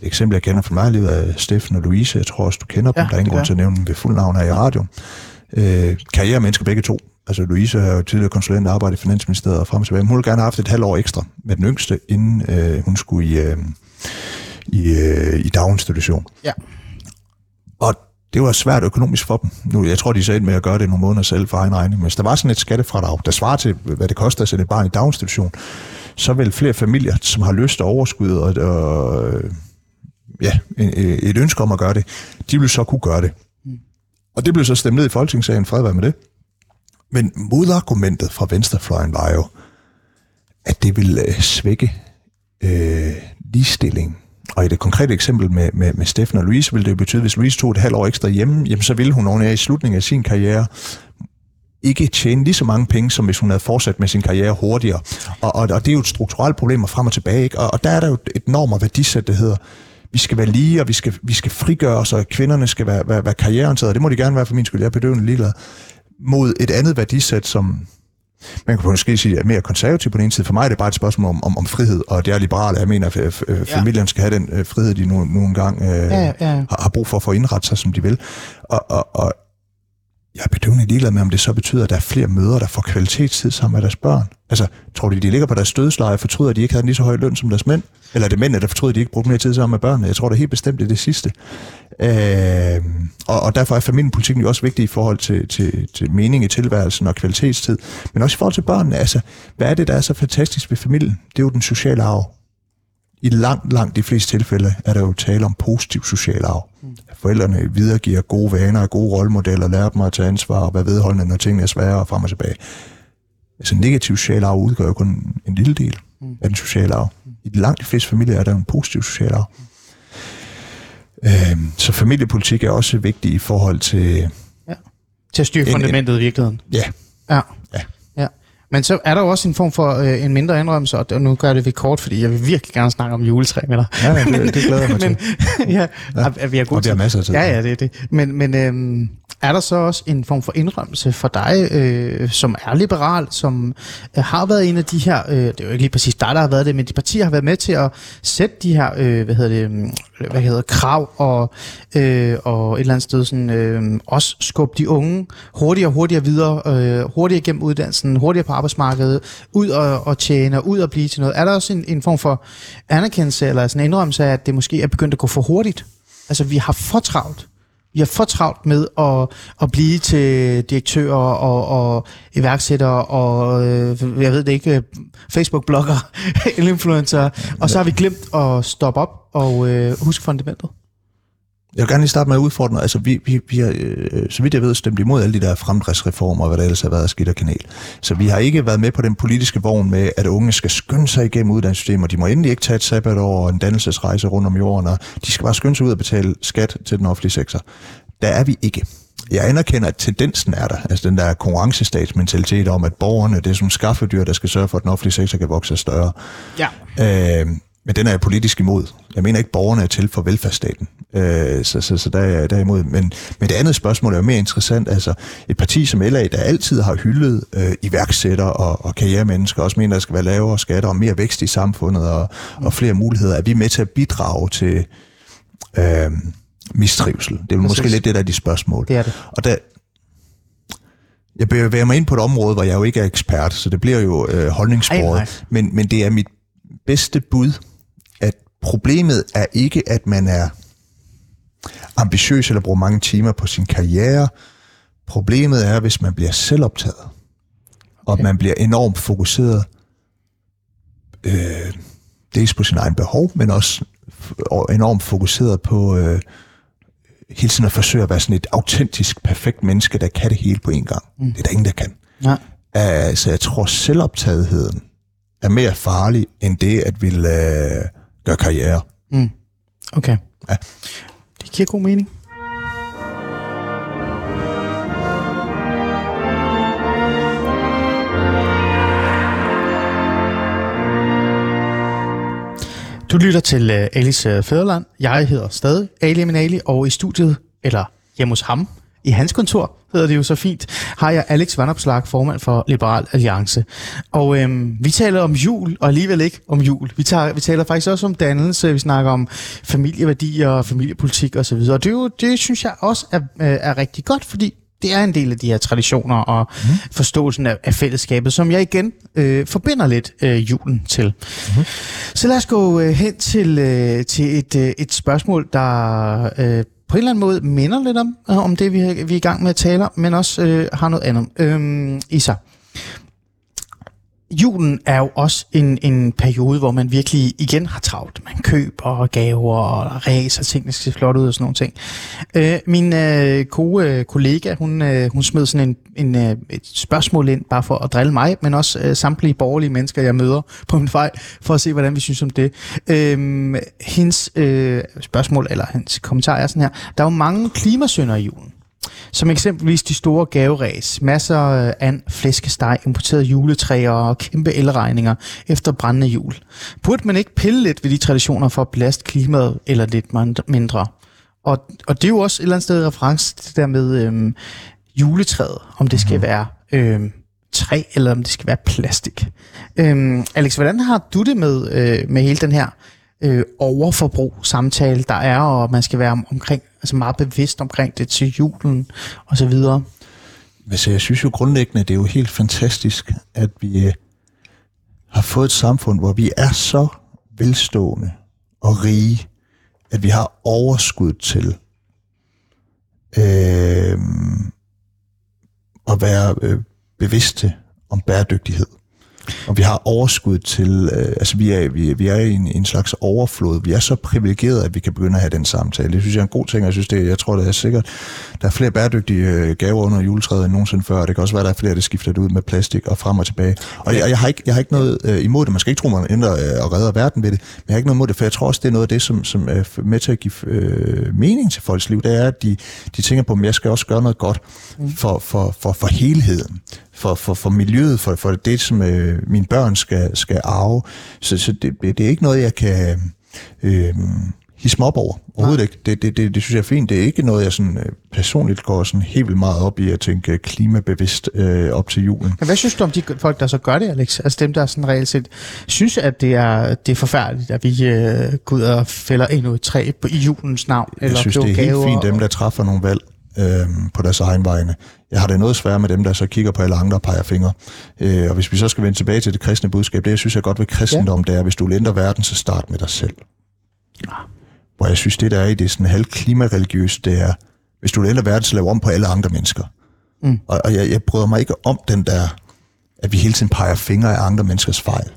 Et eksempel, jeg kender fra mig livet er Steffen og Louise. Jeg tror også, du kender ja, dem. Der er ingen grund til at nævne dem ved fuld navn her i radioen. Øh, karrieremennesker begge to. Altså Louise har jo tidligere konsulent arbejdet i Finansministeriet og frem og tilbage. Hun ville gerne have haft et halvt år ekstra med den yngste, inden øh, hun skulle i, øh, i, øh, i daginstitution. Ja. Det var svært økonomisk for dem. Nu, jeg tror, de sagde med at gøre det nogle måneder selv for egen regning. Men hvis der var sådan et skattefradrag, der svarer til, hvad det koster at sætte et barn i daginstitution, så vil flere familier, som har lyst og overskud og, og ja, et ønske om at gøre det, de vil så kunne gøre det. Og det blev så stemt ned i Folketingssagen, fred være med det. Men modargumentet fra venstrefløjen var jo, at det ville øh, svække øh, ligestilling og i det konkrete eksempel med, med, med Steffen og Louise, ville det jo betyde, hvis Louise tog et halvt år ekstra hjemme, jamen så ville hun oven i slutningen af sin karriere ikke tjene lige så mange penge, som hvis hun havde fortsat med sin karriere hurtigere. Og, og, og det er jo et strukturelt problem frem og tilbage. Ikke? Og, og der er der jo et norm og værdisæt, der hedder, vi skal være lige, og vi skal, vi skal frigøre os, og kvinderne skal være, være, være karriereorienterede. Det må de gerne være for min skyld. Jeg er bedøvende ligeglad. Mod et andet værdisæt, som, man kan måske sige, at mere konservativ på den ene side. For mig er det bare et spørgsmål om, om, om frihed, og det er liberale. Jeg mener, at familien skal have den øh, frihed, de nu, nogle gange øh, ja, ja. Har, har brug for at få indrettet sig, som de vil. Og, og, og jeg er bedøvende ligeglad med, om det så betyder, at der er flere mødre, der får kvalitetstid sammen med deres børn. Altså, tror du, de ligger på deres dødsleje og fortryder, at de ikke havde en lige så høj løn som deres mænd? Eller er det mænd, der fortryder, at de ikke brugte mere tid sammen med børnene? Jeg tror det er helt bestemt, det er det sidste. Øh, og, og derfor er familiepolitikken jo også vigtig i forhold til, til, til mening i tilværelsen og kvalitetstid. Men også i forhold til børnene. Altså, hvad er det, der er så fantastisk ved familien? Det er jo den sociale arv. I langt, langt de fleste tilfælde er der jo tale om positiv social arv. At forældrene videregiver gode vaner og gode rollemodeller, lærer dem at tage ansvar og være vedholdende, når tingene er svære og frem og tilbage. Altså negativ social arv udgør jo kun en lille del af den sociale arv. I de langt de fleste familier er der en positiv social arv. Øhm, så familiepolitik er også vigtig i forhold til... Ja. Til at styre fundamentet i virkeligheden. Ja. Ja. ja. Men så er der jo også en form for øh, en mindre indrømmelse, og nu gør det vi kort, fordi jeg vil virkelig gerne snakke om juletræ med dig. Ja, det, det glæder jeg mig men, til. ja, ja. vi har god og vi har masser af tid. Ja, ja, det er det. Men, men øhm, er der så også en form for indrømmelse for dig, øh, som er liberal, som øh, har været en af de her, øh, det er jo ikke lige præcis dig, der har været det, men de partier har været med til at sætte de her, øh, hvad hedder det, mm, hvad hedder krav og, øh, og et eller andet sted sådan, øh, også skubbe de unge hurtigere og hurtigere videre, øh, hurtigere gennem uddannelsen, hurtigere på arbejdsmarkedet, ud og, og tjene, ud og blive til noget. Er der også en, en form for anerkendelse eller sådan en indrømmelse af, at det måske er begyndt at gå for hurtigt? Altså, vi har for travlt vi har for travlt med at, at blive til direktører og, og iværksættere og, øh, jeg ved det ikke, Facebook-blogger, influencer, og så har vi glemt at stoppe op og øh, huske fundamentet. Jeg vil gerne lige starte med at udfordre Altså, vi, vi, vi har, øh, så vidt jeg ved, stemt imod alle de der fremdriftsreformer, og hvad der ellers har været af skidt og kanal. Så vi har ikke været med på den politiske vogn med, at unge skal skynde sig igennem uddannelsessystemet. De må endelig ikke tage et sabbatår og en dannelsesrejse rundt om jorden, og de skal bare skynde sig ud og betale skat til den offentlige sektor. Der er vi ikke. Jeg anerkender, at tendensen er der. Altså den der konkurrencestatsmentalitet om, at borgerne, det er som skaffedyr, der skal sørge for, at den offentlige sektor kan vokse større. Ja. Øh, men den er jeg politisk imod. Jeg mener ikke, at borgerne er til for velfærdsstaten. Øh, så, så, så der er jeg derimod. Men, men det andet spørgsmål er jo mere interessant. Altså, et parti som LA, der altid har hyldet øh, iværksætter og, og karrieremennesker, også mener, at der skal være lavere skatter og mere vækst i samfundet og, og flere muligheder. Er vi med til at bidrage til øh, mistrivsel? Det er måske lidt det, der er de spørgsmål. Det er det. Og der, jeg bevæger mig ind på et område, hvor jeg jo ikke er ekspert, så det bliver jo øh, holdningsbordet. Men, men det er mit bedste bud, problemet er ikke, at man er ambitiøs eller bruger mange timer på sin karriere. Problemet er, hvis man bliver selvoptaget, og okay. man bliver enormt fokuseret øh, dels på sin egen behov, men også enormt fokuseret på øh, hele tiden at forsøge at være sådan et autentisk, perfekt menneske, der kan det hele på en gang. Mm. Det er der ingen, der kan. Nej. Altså, jeg tror, selvoptagetheden er mere farlig, end det, at ville øh, gøre karriere. Okay. Ja. Det giver god mening. Du lytter til uh, Alice uh, Fæderland. Jeg hedder stadig Ali Minali, og i studiet, eller hjemme hos ham, i hans kontor, hedder det jo så fint, har jeg Alex Vandopslag, formand for Liberal Alliance. Og øhm, vi taler om jul, og alligevel ikke om jul. Vi, tager, vi taler faktisk også om dannelse, vi snakker om familieværdier og familiepolitik osv. Og, og det, jo, det synes jeg også er, øh, er rigtig godt, fordi det er en del af de her traditioner og mm. forståelsen af, af fællesskabet, som jeg igen øh, forbinder lidt øh, julen til. Mm. Så lad os gå øh, hen til, øh, til et, øh, et spørgsmål, der øh, på en eller anden måde minder lidt om, øh, om det, vi, er- vi er i gang med at tale om, men også øh, har noget andet Øhm, i sig. Julen er jo også en, en periode, hvor man virkelig igen har travlt. Man køber gaver og ræser, ting, der skal se flot ud og sådan nogle ting. Øh, min øh, gode øh, kollega, hun, øh, hun smed sådan en, en, øh, et spørgsmål ind, bare for at drille mig, men også øh, samtlige borgerlige mennesker, jeg møder på min vej, for at se, hvordan vi synes om det. Øh, hendes øh, spørgsmål, eller hendes kommentar er sådan her. Der er jo mange klimasønder i julen. Som eksempelvis de store gaveræs, masser af flæskesteg, importerede juletræer og kæmpe elregninger efter brændende jul. Burde man ikke pille lidt ved de traditioner for at belaste klimaet eller lidt mind- mindre? Og, og det er jo også et eller andet sted reference til det der med øhm, juletræet, om det skal være øhm, træ eller om det skal være plastik. Øhm, Alex, hvordan har du det med, øh, med hele den her øh, overforbrug samtale, der er, og man skal være omkring, altså meget bevidst omkring det til julen og så videre. Altså, jeg synes jo grundlæggende, det er jo helt fantastisk, at vi øh, har fået et samfund, hvor vi er så velstående og rige, at vi har overskud til øh, at være øh, bevidste om bæredygtighed. Og vi har overskud til, øh, altså vi er, vi, vi er i en, en slags overflod. Vi er så privilegerede, at vi kan begynde at have den samtale. Det synes jeg er en god ting, og jeg synes det, jeg tror, det er sikkert, der er flere bæredygtige øh, gaver under juletræet end nogensinde før, og det kan også være, at der er flere, der skifter det ud med plastik og frem og tilbage. Og jeg, jeg, har, ikke, jeg har ikke noget øh, imod det. Man skal ikke tro, man ændrer øh, og redder verden ved det, men jeg har ikke noget imod det, for jeg tror også, det er noget af det, som, som er med til at give øh, mening til folks liv. Det er, at de, de tænker på, at jeg skal også gøre noget godt for, for, for, for helheden for, for, for miljøet, for, for det, som øh, mine børn skal, skal arve. Så, så det, det er ikke noget, jeg kan øh, hisse mig op over. Overhovedet ikke. Det, det, det, det synes jeg er fint. Det er ikke noget, jeg sådan, øh, personligt går sådan helt vildt meget op i at tænke klimabevidst øh, op til julen. Men hvad synes du om de folk, der så gør det, Alex? Altså dem, der sådan reelt set synes, at det er, det er forfærdeligt, at vi øh, går ud og fælder endnu et træ på, i julens navn? Jeg synes, det er helt fint, dem der træffer nogle valg øh, på deres egen vegne. Jeg har det noget svært med dem, der så kigger på alle andre og peger fingre. Øh, og hvis vi så skal vende tilbage til det kristne budskab, det jeg synes jeg godt ved kristendom, det er, hvis du vil ændre verden, så start med dig selv. Hvor jeg synes, det der er i det sådan halv klimareligiøst, det er, hvis du vil ændre verden, så lav om på alle andre mennesker. Mm. Og, og jeg, jeg bryder mig ikke om den der, at vi hele tiden peger fingre af andre menneskers fejl.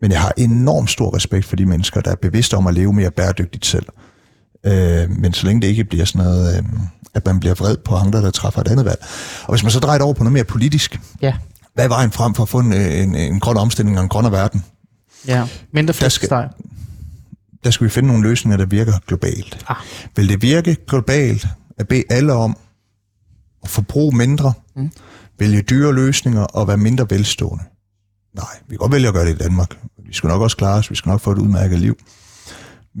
Men jeg har enormt stor respekt for de mennesker, der er bevidste om at leve mere bæredygtigt selv. Øh, men så længe det ikke bliver sådan noget, øh, at man bliver vred på andre, der træffer et andet valg. Og hvis man så drejer det over på noget mere politisk, Ja, hvad er vejen frem for at få en, en, en grøn omstilling og en grønnere verden? ja. Mindre Der flæskesteg. Der skal vi finde nogle løsninger, der virker globalt. Ah. Vil det virke globalt at bede alle om at forbruge mindre, mm. vælge dyre løsninger og være mindre velstående? Nej, vi kan godt vælge at gøre det i Danmark. Vi skal nok også klare os, vi skal nok få et udmærket liv.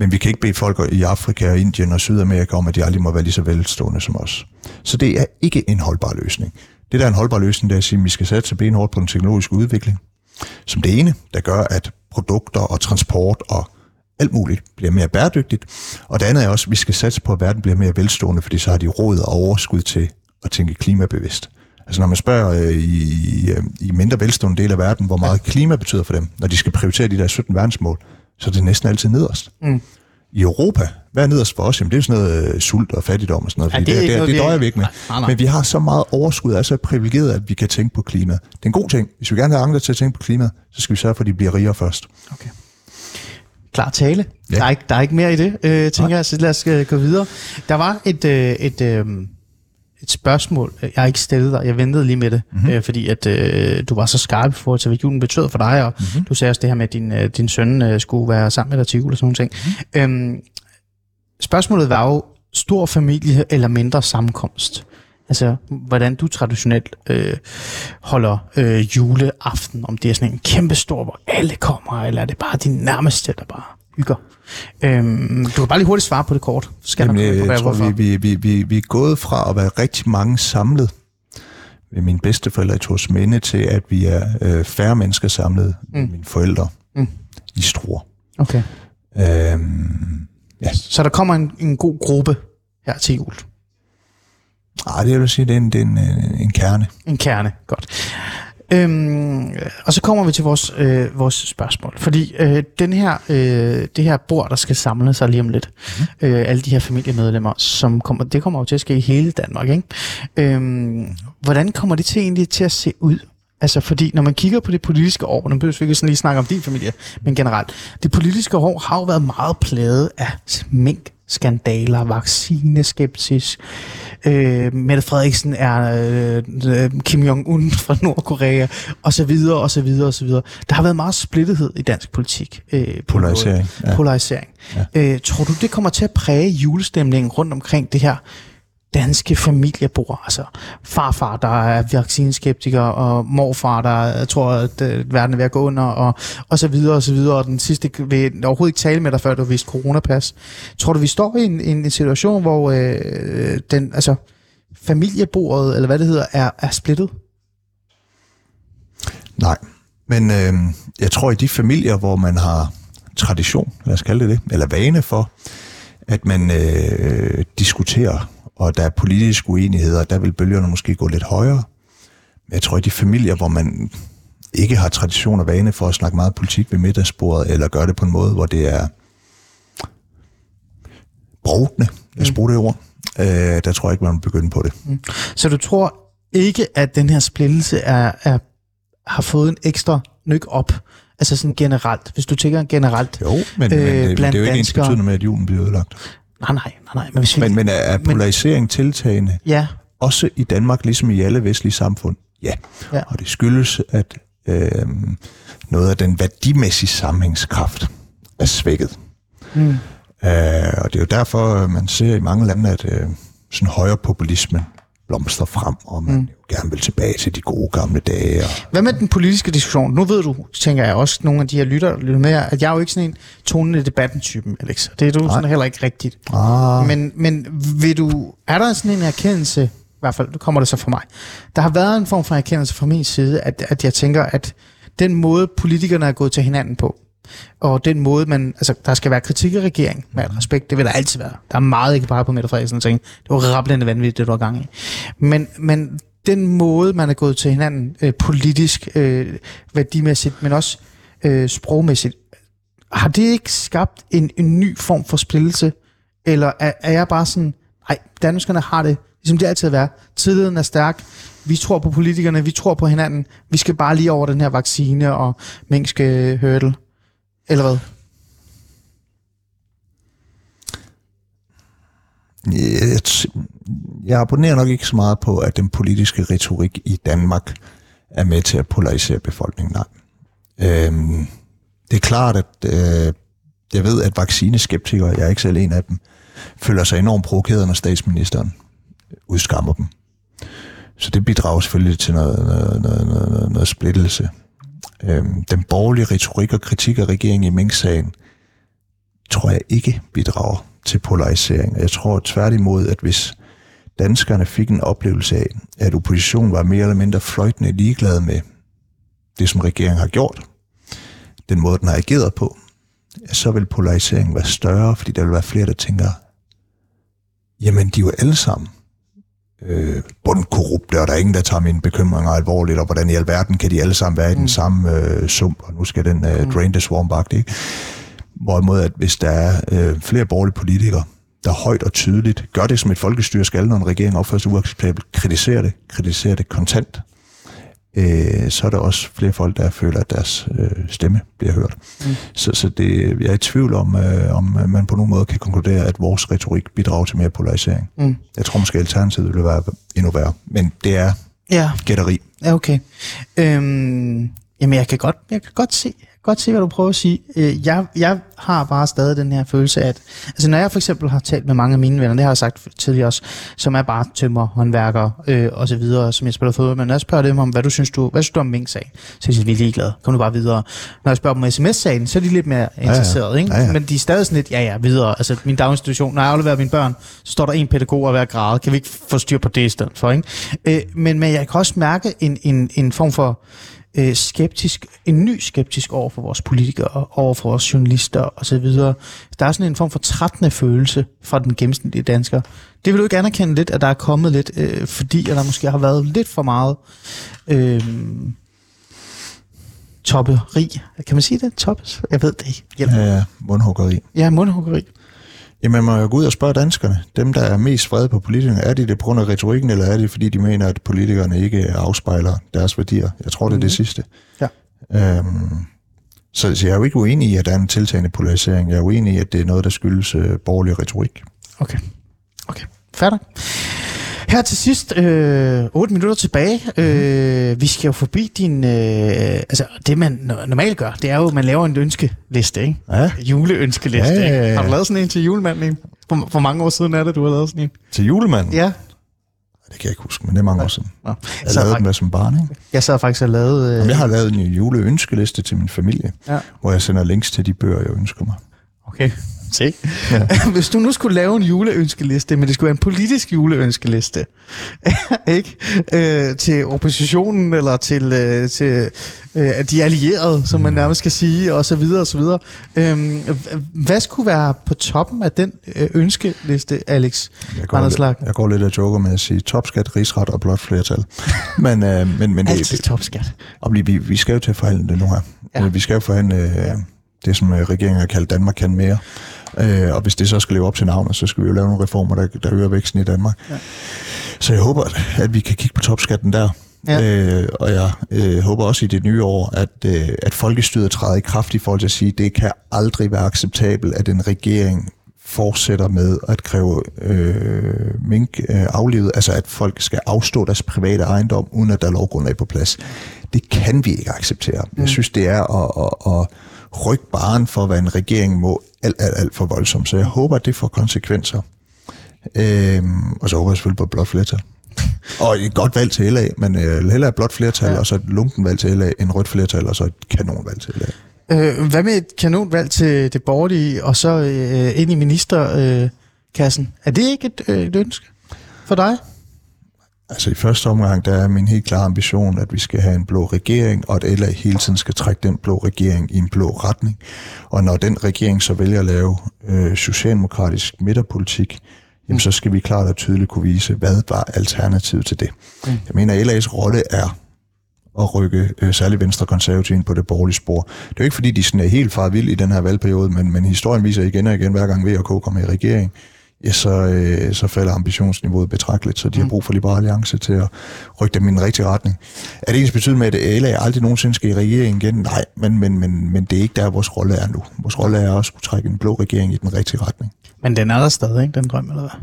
Men vi kan ikke bede folk i Afrika og Indien og Sydamerika om, at de aldrig må være lige så velstående som os. Så det er ikke en holdbar løsning. Det der er en holdbar løsning, det er at sige, at vi skal satse benhårdt på den teknologiske udvikling. Som det ene, der gør, at produkter og transport og alt muligt bliver mere bæredygtigt. Og det andet er også, at vi skal satse på, at verden bliver mere velstående, fordi så har de råd og overskud til at tænke klimabevidst. Altså når man spørger øh, i, øh, i mindre velstående del af verden, hvor meget klima betyder for dem, når de skal prioritere de der 17 verdensmål, så er det næsten altid nederst. Mm. I Europa, hvad er nederst for os? Jamen det er sådan noget øh, sult og fattigdom og sådan noget, Ja, det er det, det, noget, det døjer vi ikke med. Nej, nej, nej. Men vi har så meget overskud, er så privilegeret, at vi kan tænke på klima. Det er en god ting. Hvis vi gerne vil have andre til at tænke på klima, så skal vi sørge for, at de bliver rigere først. Okay. klar tale. Ja. Der, er ikke, der er ikke mere i det, øh, tænker jeg, så lad os øh, gå videre. Der var et, øh, et, øh, et spørgsmål, jeg har ikke stillet dig, jeg ventede lige med det, Mhm. mm-hmm. øh, fordi at øh, du var så skarp i forhold til, hvad julen betød for dig, og Mhm. mm-hmm. du sagde også det her med, at din, øh, din søn øh, skulle være sammen med dig til jul og sådan nogle ting. Mhm. Mm-hmm. Øhm, spørgsmålet var jo, stor familie eller mindre sammenkomst? Altså, hvordan du traditionelt øh, holder øh, juleaften, om det er sådan en kæmpe stor, hvor alle kommer, eller er det bare de nærmeste, der bare hygger? Øhm, du kan bare lige hurtigt svare på det kort. Så Skal Jamen, jeg, komme jeg på, tror, hvorfor. vi, vi, vi, vi, vi er gået fra at være rigtig mange samlet ved mine bedsteforældre i Tors Minde til, at vi er øh, færre mennesker samlet mm. med mine forældre Mm. i Struer. Okay. Øhm, ja. Så der kommer en, en god gruppe her til jul. Ej, det vil sige, det er en, det er en, en, en kerne. En kerne, godt. Øhm, og så kommer vi til vores, øh, vores spørgsmål. Fordi øh, den her, øh, det her bord, der skal samle sig lige om lidt, mm-hmm. øh, alle de her familiemedlemmer, som kommer, det kommer jo til at ske i hele Danmark. Ikke? Øhm, hvordan kommer det til egentlig til at se ud? Altså fordi, når man kigger på det politiske år, nu behøver vi ikke sådan lige snakke om din familie, men generelt, det politiske år har jo været meget plaget af mink, skandaler, vaccineskepsis. Øh, Mette Frederiksen er øh, øh, Kim Jong-un fra Nordkorea, og så videre, og så videre, og så videre. Der har været meget splittethed i dansk politik. Øh, på Polarisering, ja. Polarisering. Ja. Øh, tror du, det kommer til at præge julestemningen rundt omkring det her danske familiebord. Altså farfar, der er vaccineskeptiker, og morfar, der øh, tror, at øh, verden er ved at gå under, og, og så videre, og så videre. Og den sidste vil overhovedet ikke tale med dig, før du har vist coronapas. Tror du, vi står i en, en, en situation, hvor øh, den, altså, familiebordet, eller hvad det hedder, er, er splittet? Nej, men øh, jeg tror, i de familier, hvor man har tradition, lad os kalde det det, eller vane for, at man øh, diskuterer, og der er politiske uenigheder, der vil bølgerne måske gå lidt højere. Men jeg tror, i de familier, hvor man ikke har tradition og vane for at snakke meget politik ved middagsbordet, eller gøre det på en måde, hvor det er brovtende, os bruge det ord, øh, der tror jeg ikke, man vil begynde på det. Så du tror ikke, at den her splittelse er, er, har fået en ekstra nyk op? Altså sådan generelt, hvis du tænker generelt. Jo, men, men Øh, øh, det, det blandt er jo ikke ens danskere. betydende med, at julen bliver ødelagt. Nej, nej, nej, nej. Men, hvis vi, Men, men er, er polarisering tiltagende, Ja, også i Danmark, ligesom i alle vestlige samfund? Ja. Ja. Og det skyldes, at øh, noget af den værdimæssige sammenhængskraft er svækket. Mm. Øh, og det er jo derfor, man ser i mange lande, at øh, sådan højere populisme blomstrer frem, og man mm. gerne vil tilbage til de gode gamle dage. Og, Hvad med den politiske diskussion? Nu ved du, tænker jeg også, nogle af de her lytter, lytter med, at jeg er jo ikke sådan en tonen i debatten-typen, Alex. Det er du sådan heller ikke rigtigt. ah, Men, men vil du, er der sådan en erkendelse, i hvert fald, nu kommer det så fra mig, der har været en form for erkendelse fra min side, at, at jeg tænker, at den måde politikerne er gået til hinanden på, og den måde, man, altså der skal være kritik af regeringen, med al respekt, det vil der altid være. Der er meget, ikke bare på Mette Frederiksen, og tænke, det var rablende vanvittigt, det du var gang i. Men, men den måde, man er gået til hinanden øh, politisk, øh, værdimæssigt, men også øh, sprogmæssigt, har det ikke skabt en, en ny form for splittelse? Eller er, er jeg bare sådan, nej, danskerne har det, ligesom det altid har været. Tilliden er stærk. Vi tror på politikerne, vi tror på hinanden. Vi skal bare lige over den her vaccine og minkske øh, hurdle. Eller hvad? jeg, jeg abonnerer nok ikke så meget på, at den politiske retorik i Danmark er med til at polarisere befolkningen. Nej. Øhm, det er klart, at øh, jeg ved, at vaccineskeptikere, jeg er ikke selv en af dem, føler sig enormt provokeret, når statsministeren udskammer dem. Så det bidrager selvfølgelig til noget, noget, noget, noget, noget, noget splittelse øh, den borgerlige retorik og kritik af regeringen i Mink-sagen, tror jeg ikke bidrager til polarisering. Jeg tror tværtimod, at hvis danskerne fik en oplevelse af, at oppositionen var mere eller mindre fløjtende ligeglad med det, som regeringen har gjort, den måde, den har ageret på, så vil polariseringen være større, fordi der vil være flere, der tænker, jamen, de er jo alle sammen øh, bundkorrupte, og der er ingen, der tager mine bekymringer alvorligt, og hvordan i alverden kan de alle sammen være i den samme øh, sump, og nu skal den øh, drain the swamp ikke? Hvorimod, at hvis der er øh, flere borgerlige politikere, der højt og tydeligt gør det, som et folkestyre skal, når en regering opfører sig uacceptabelt, kritiserer det, kritiserer det kontant, øh, så er der også flere folk, der føler, at deres øh, stemme bliver hørt. Mm. Så, så det, jeg er i tvivl om, øh, om man på nogen måde kan konkludere, at vores retorik bidrager til mere polarisering. Mm. Jeg tror måske, alternativet vil være endnu værre, men det er Ja, gætteri. ja okay. Øhm, jamen, jeg kan godt, jeg kan godt se, godt se, hvad du prøver at sige. Øh, jeg, jeg har bare stadig den her følelse at altså, når jeg for eksempel har talt med mange af mine venner, det har jeg sagt tidligere også, som er bare tømmer, håndværkere øh, og så videre, som jeg spiller fodbold, men når jeg spørger dem om, hvad du synes du, hvad synes du om Mink-sagen, så siger de, vi er ligeglade, kom nu bare videre. Når jeg spørger dem om sms-sagen, så er de lidt mere interesserede, ikke? Ja, ja. men de er stadig sådan lidt, ja ja, videre. Altså min daginstitution, når jeg afleverer mine børn, så står der en pædagog og hver grad, kan vi ikke få styr på det i stedet for, ikke? Øh, men, men jeg kan også mærke en, en, en form for øh, skeptisk, en ny skeptisk over for vores politikere, over for vores journalister osv. Der er sådan en form for trættende følelse fra den gennemsnitlige dansker. Det vil du ikke anerkende lidt, at der er kommet lidt, øh, fordi at der måske har været lidt for meget øh, topperi. Kan man sige det? Toppes? Jeg ved det ikke. Hjælp. Ja. Ja, mundhuggeri. ja, mundhuggeri. Jamen, man må jo gå ud og spørge danskerne. Dem, der er mest vrede på politikerne, er de det på grund af retorikken, eller er det fordi, de mener, at politikerne ikke afspejler deres værdier? Jeg tror, det er det sidste. Ja. Øhm, så, så jeg er jo ikke uenig i, at der er en tiltagende polarisering. Jeg er uenig i, at det er noget, der skyldes øh, borgerlig retorik. Okay. Okay. Færdig. Her til sidst, øh, 8 minutter tilbage. Øh, vi skal jo forbi din... Øh, altså, det man no- normalt gør, det er jo, at man laver en ønskeliste, ikke? Ja. Juleønskeliste, Ja, ja, ja, ikke? ja. Har du lavet sådan en til julemanden? Hvor, hvor mange år siden er det, du har lavet sådan en? Til julemanden? Ja. Det kan jeg ikke huske, men det er mange år siden. Nå. Jeg sad lavede den der som barn, ikke? Jeg sad faktisk og lavede... Øh, Jamen, jeg har lavet en juleønskeliste til min familie, Ja. hvor jeg sender links til de bøger, jeg ønsker mig. Okay. Se. Ja. Hvis du nu skulle lave en juleønskeliste, men det skulle være en politisk juleønskeliste, ikke? Øh, til oppositionen eller til, øh, til øh, de allierede, som man nærmest skal sige, og så videre og så videre. Øhm, hvad skulle være på toppen af den øh, ønskeliste, Alex Jeg går, lidt, jeg går lidt af joker med at sige topskat, rigsret og blot flertal. men, øh, men, men Altid det, topskat. og vi, vi, skal jo til at forhandle det nu her. Ja. Ja. Vi skal jo forhandle øh, det, som øh, regeringen har kaldt Danmark kan mere. Øh, og hvis det så skal leve op til navnet, så skal vi jo lave nogle reformer, der, der øger væksten i Danmark. Ja. Så jeg håber, at vi kan kigge på topskatten der. Ja. Øh, og jeg øh, håber også i det nye år, at, øh, at folkestyret træder i kraft i forhold til at sige, at det kan aldrig være acceptabelt, at en regering fortsætter med at kræve øh, mink øh, aflivet, altså at folk skal afstå deres private ejendom, uden at der er lovgrundlag på plads. Det kan vi ikke acceptere. Jeg synes, det er at, at, at rykke baren for, hvad en regering må alt, alt, alt for voldsomt. Så jeg håber, at det får konsekvenser. Øhm, og så håber jeg selvfølgelig på et blot flertal. Og et godt valg til LA, men øh, hellere et blot flertal, Ja. ja. og så et lunken valg til LA, en rødt flertal, og så et kanonvalg til LA. Øh, hvad med et kanonvalg til det borgerlige, og så øh, ind i ministerkassen? Øh, kassen? er det ikke et, øh, et ønske for dig? Altså i første omgang, der er min helt klare ambition, at vi skal have en blå regering, og at LA hele tiden skal trække den blå regering i en blå retning. Og når den regering så vælger at lave øh, socialdemokratisk midterpolitik, jamen så skal vi klart og tydeligt kunne vise, hvad var alternativet til det. Mm. Jeg mener, at LA's rolle er at rykke øh, særligt venstre konservative ind på det borgerlige spor. Det er jo ikke fordi, de sådan er helt far vild i den her valgperiode, men, men historien viser igen og igen, hver gang V og K kommer i regering, ja, så, øh, så falder ambitionsniveauet betragteligt, så de har brug for Liberale Alliance til at rykke dem i den rigtige retning. Er det ens betydning med, at LA aldrig nogensinde skal i regering igen? Nej, men, men, men, men det er ikke der, vores rolle er nu. Vores rolle er også at trække en blå regering i den rigtige retning. Men den er der stadig, ikke, den drøm, eller hvad?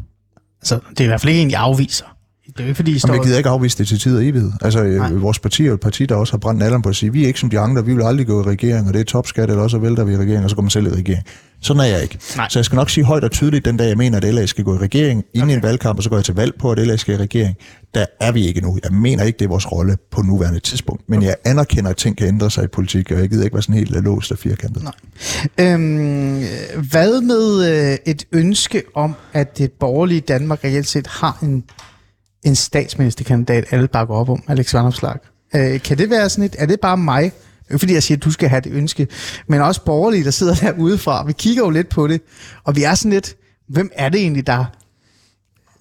Altså, det er i hvert fald ikke en, jeg afviser. Det er jo ikke, fordi I står... Jamen, jeg gider ikke afvise det til tid og evighed. Altså, Nej. øh, vores parti er et parti, der også har brændt alderen på at sige, vi er ikke som de andre, vi vil aldrig gå i regering, og det er topskat, eller også vælter vi i regering, og så går man selv i regering. Sådan er jeg ikke. Nej. Så jeg skal nok sige højt og tydeligt den dag, jeg mener, at LA skal gå i regering, inden okay. en valgkamp, og så går jeg til valg på, at LA skal i regering. Der er vi ikke nu. Jeg mener ikke, det er vores rolle på nuværende tidspunkt. Men jeg anerkender, at ting kan ændre sig i politik, og jeg gider ikke være sådan helt låst og firkantet. Nej. Øhm, hvad med øh, et ønske om, at det borgerlige Danmark reelt set har en, en statsministerkandidat, alle bakker op om, Alex Vanopslag? Øh, kan det være sådan et, er det bare mig? Ikke fordi, jeg siger, at du skal have det ønske, men også borgerlige, der sidder derude fra. Vi kigger jo lidt på det, og vi er sådan lidt, hvem er det egentlig, der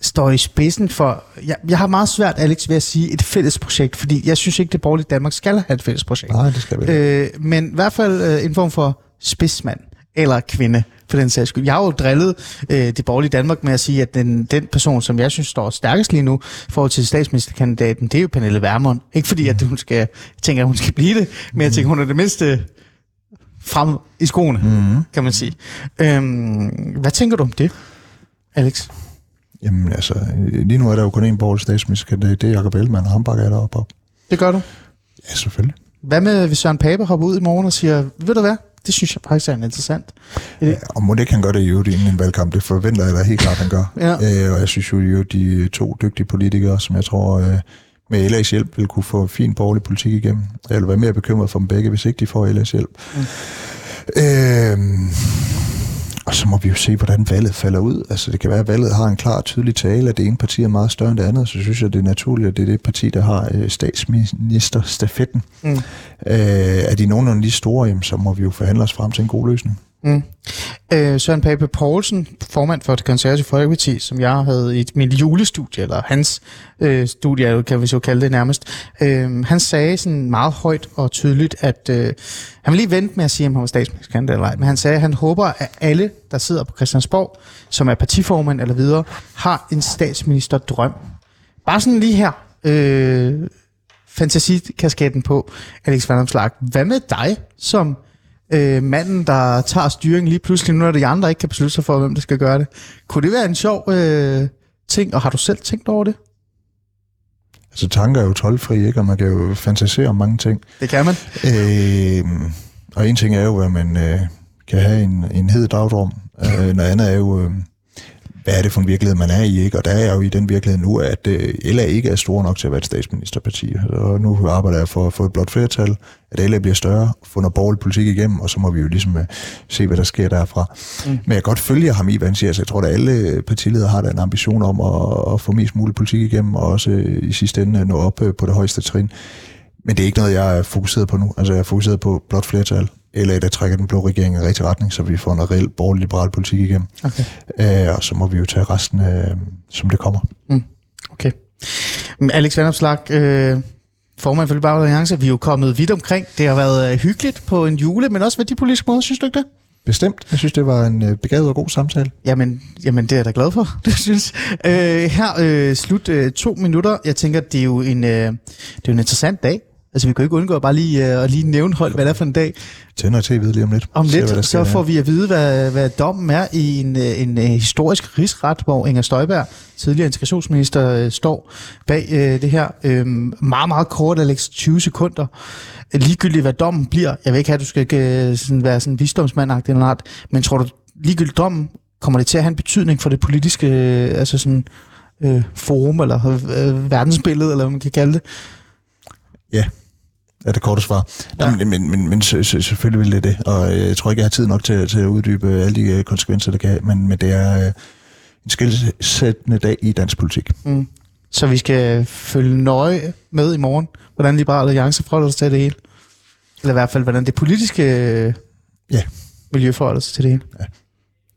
står i spidsen for... Jeg, jeg har meget svært, Alex, ved at sige et fælles projekt, fordi jeg synes ikke, det borgerlige Danmark skal have et fælles projekt. Nej, det skal vi ikke. Øh, men i hvert fald øh, en form for spidsmand. Eller kvinde, for den sags skyld. Jeg har jo drillet øh, det borgerlige Danmark med at sige, at den, den person, som jeg synes står stærkest lige nu i forhold til statsministerkandidaten, det er jo Pernille Vermund. Ikke fordi, at hun skal, jeg tænker, at hun skal blive det, men jeg tænker, hun er det mindste frem i skoene, mm-hmm. kan man sige. Øhm, hvad tænker du om det, Alex? Jamen altså, lige nu er der jo kun en borgerlig statsminister, det, det er Jacob Ellemann, og ham bakker jeg deroppe op. Det gør du. Ja, selvfølgelig. Hvad med, hvis Søren Pape hopper ud i morgen og siger, ved du hvad, det synes jeg faktisk er interessant. Ja, og må det ikke han gør det i øvrigt inden en valgkamp, det forventer jeg da helt klart, han gør. Ja. Øh, og jeg synes jo, jo, de to dygtige politikere, som jeg tror øh, med LA's hjælp vil kunne få fin borgerlig politik igennem. Vil være mere bekymret for dem begge, hvis ikke de får LA's hjælp. Mm. Øh, og så må vi jo se, hvordan valget falder ud. Altså det kan være, at valget har en klar og tydelig tale, at det ene parti er meget større end det andet, så synes jeg, det er naturligt, at det er det parti, der har øh, statsministerstafetten. Mm. Øh, er de nogenlunde lige store, jamen, så må vi jo forhandle os frem til en god løsning. Mm. Øh, Søren Pape Poulsen, formand for det konservative Folkeparti, som jeg havde i mit julestudie, eller hans øh, studie, kan vi så kalde det nærmest, øh, han sagde sådan meget højt og tydeligt, at øh, han ville lige vente med at sige, om han var statsministerkandidat eller ej, men han sagde, at han håber, at alle, der sidder på Christiansborg, som er partiformand eller videre, har en statsministerdrøm. Bare sådan lige her, øh, fantasikasketten på, Alex Van Hvad med dig som øh, manden, der tager styringen lige pludselig, nu når de andre ikke kan beslutte sig for, hvem der skal gøre det. Kunne det være en sjov øh, ting, og har du selv tænkt over det? Altså tanker er jo tolvfri, ikke? og man kan jo fantasere om mange ting. Det kan man. Øh, og en ting er jo, at man øh, kan have en, en hed dagdrøm. Øh, noget andet er jo, øh, hvad er det for en virkelighed, man er i, ikke? Og der er jeg jo i den virkelighed nu, at øh, LA ikke er stor nok til at være et statsministerparti. Og nu arbejder jeg for at få et blot flertal, at LA bliver større, få noget borgerlig politik igennem, og så må vi jo ligesom øh, se, hvad der sker derfra. Mm. Men jeg kan godt følge ham i, hvad han siger. Så jeg tror, at alle partiledere har en ambition om at, at få mest mulig politik igennem, og også øh, i sidste ende nå op på det højeste trin. Men det er ikke noget, jeg er fokuseret på nu. Altså, jeg er fokuseret på blot flertal. LA, der trækker den blå regering i rigtig retning, så vi får en reel borgerlig-liberal politik igennem. Okay. Øh, og så må vi jo tage resten, øh, som det kommer. Mm. Okay. Alex Vandopslag, øh, formand for Liberale Alliance, vi er jo kommet vidt omkring. Det har været øh, hyggeligt på en jule, men også værdipolitisk måde, synes du ikke det? Bestemt. Jeg synes, det var en øh, begavet og god samtale. Jamen, jamen, det er jeg da glad for, det synes. Øh, her øh, slut øh, to minutter. Jeg tænker, det er jo en, øh, det er jo en interessant dag. Altså, vi kan jo ikke undgå bare lige øh, at lige nævne højt, hvad det er for en dag. Tænder tv'et lige om lidt. Om lidt, der så får vi at vide, hvad, hvad dommen er i en, øh, en, en historisk rigsret, hvor Inger Støjberg, tidligere integrationsminister, øh, står bag øh, det her. Øh, meget, meget kort, Alex, 20 sekunder. Ligegyldigt, hvad dommen bliver. Jeg vil ikke have, at du skal øh, sådan være sådan visdomsmandagtig eller noget, men tror du, ligegyldigt dommen, kommer det til at have en betydning for det politiske øh, altså sådan, øh, forum, eller øh, verdensbillede, eller hvad man kan kalde det? Ja, er det korte svar. Ja. Men, men, men, men selvfølgelig vil det det, og øh, jeg tror ikke, jeg har tid nok til, til at uddybe alle de øh, konsekvenser, det kan have, men, men det er øh, en skilsættende dag i dansk politik. Mm. Så vi skal følge nøje med i morgen, hvordan Liberale Alliance forholder sig til det hele. Eller i hvert fald, hvordan det politiske Ja. miljø forholder sig til det hele. Ja.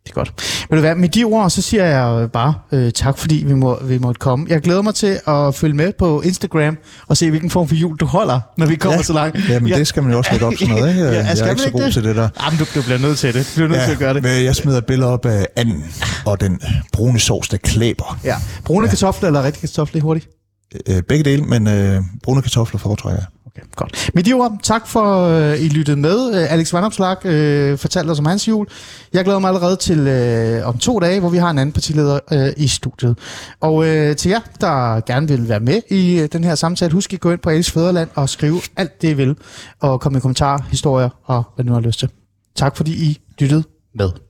Det er godt. Ved du hvad, med de ord, så siger jeg bare øh, tak, fordi vi, må, vi måtte komme. Jeg glæder mig til at følge med på Instagram og se, hvilken form for jul du holder, når vi kommer Ja. så langt. Jamen, ja. det skal man jo også lægge op sådan noget, ikke? Ja, jeg er ikke så god det? til det der. Jamen, du, du bliver nødt til det. Du bliver nødt til at gøre det. men jeg smider et billede op af anden og den brune sovs, der klæber. Ja. Brune ja. kartofler eller rigtige kartofler, hurtigt? Øh, begge dele, men øh, brune kartofler foretrækker jeg. Okay, godt. Med de ord, tak for, øh, I lyttede med. Øh, Alex Vandopslag øh, fortalte os om hans jul. Jeg glæder mig allerede til øh, om to dage, hvor vi har en anden partileder øh, i studiet. Og øh, til jer, der gerne vil være med i øh, den her samtale, husk at gå ind på Alex Fæderland og skrive alt det, I vil. Og komme med kommentarer, historier og hvad du har lyst til. Tak fordi I lyttede med.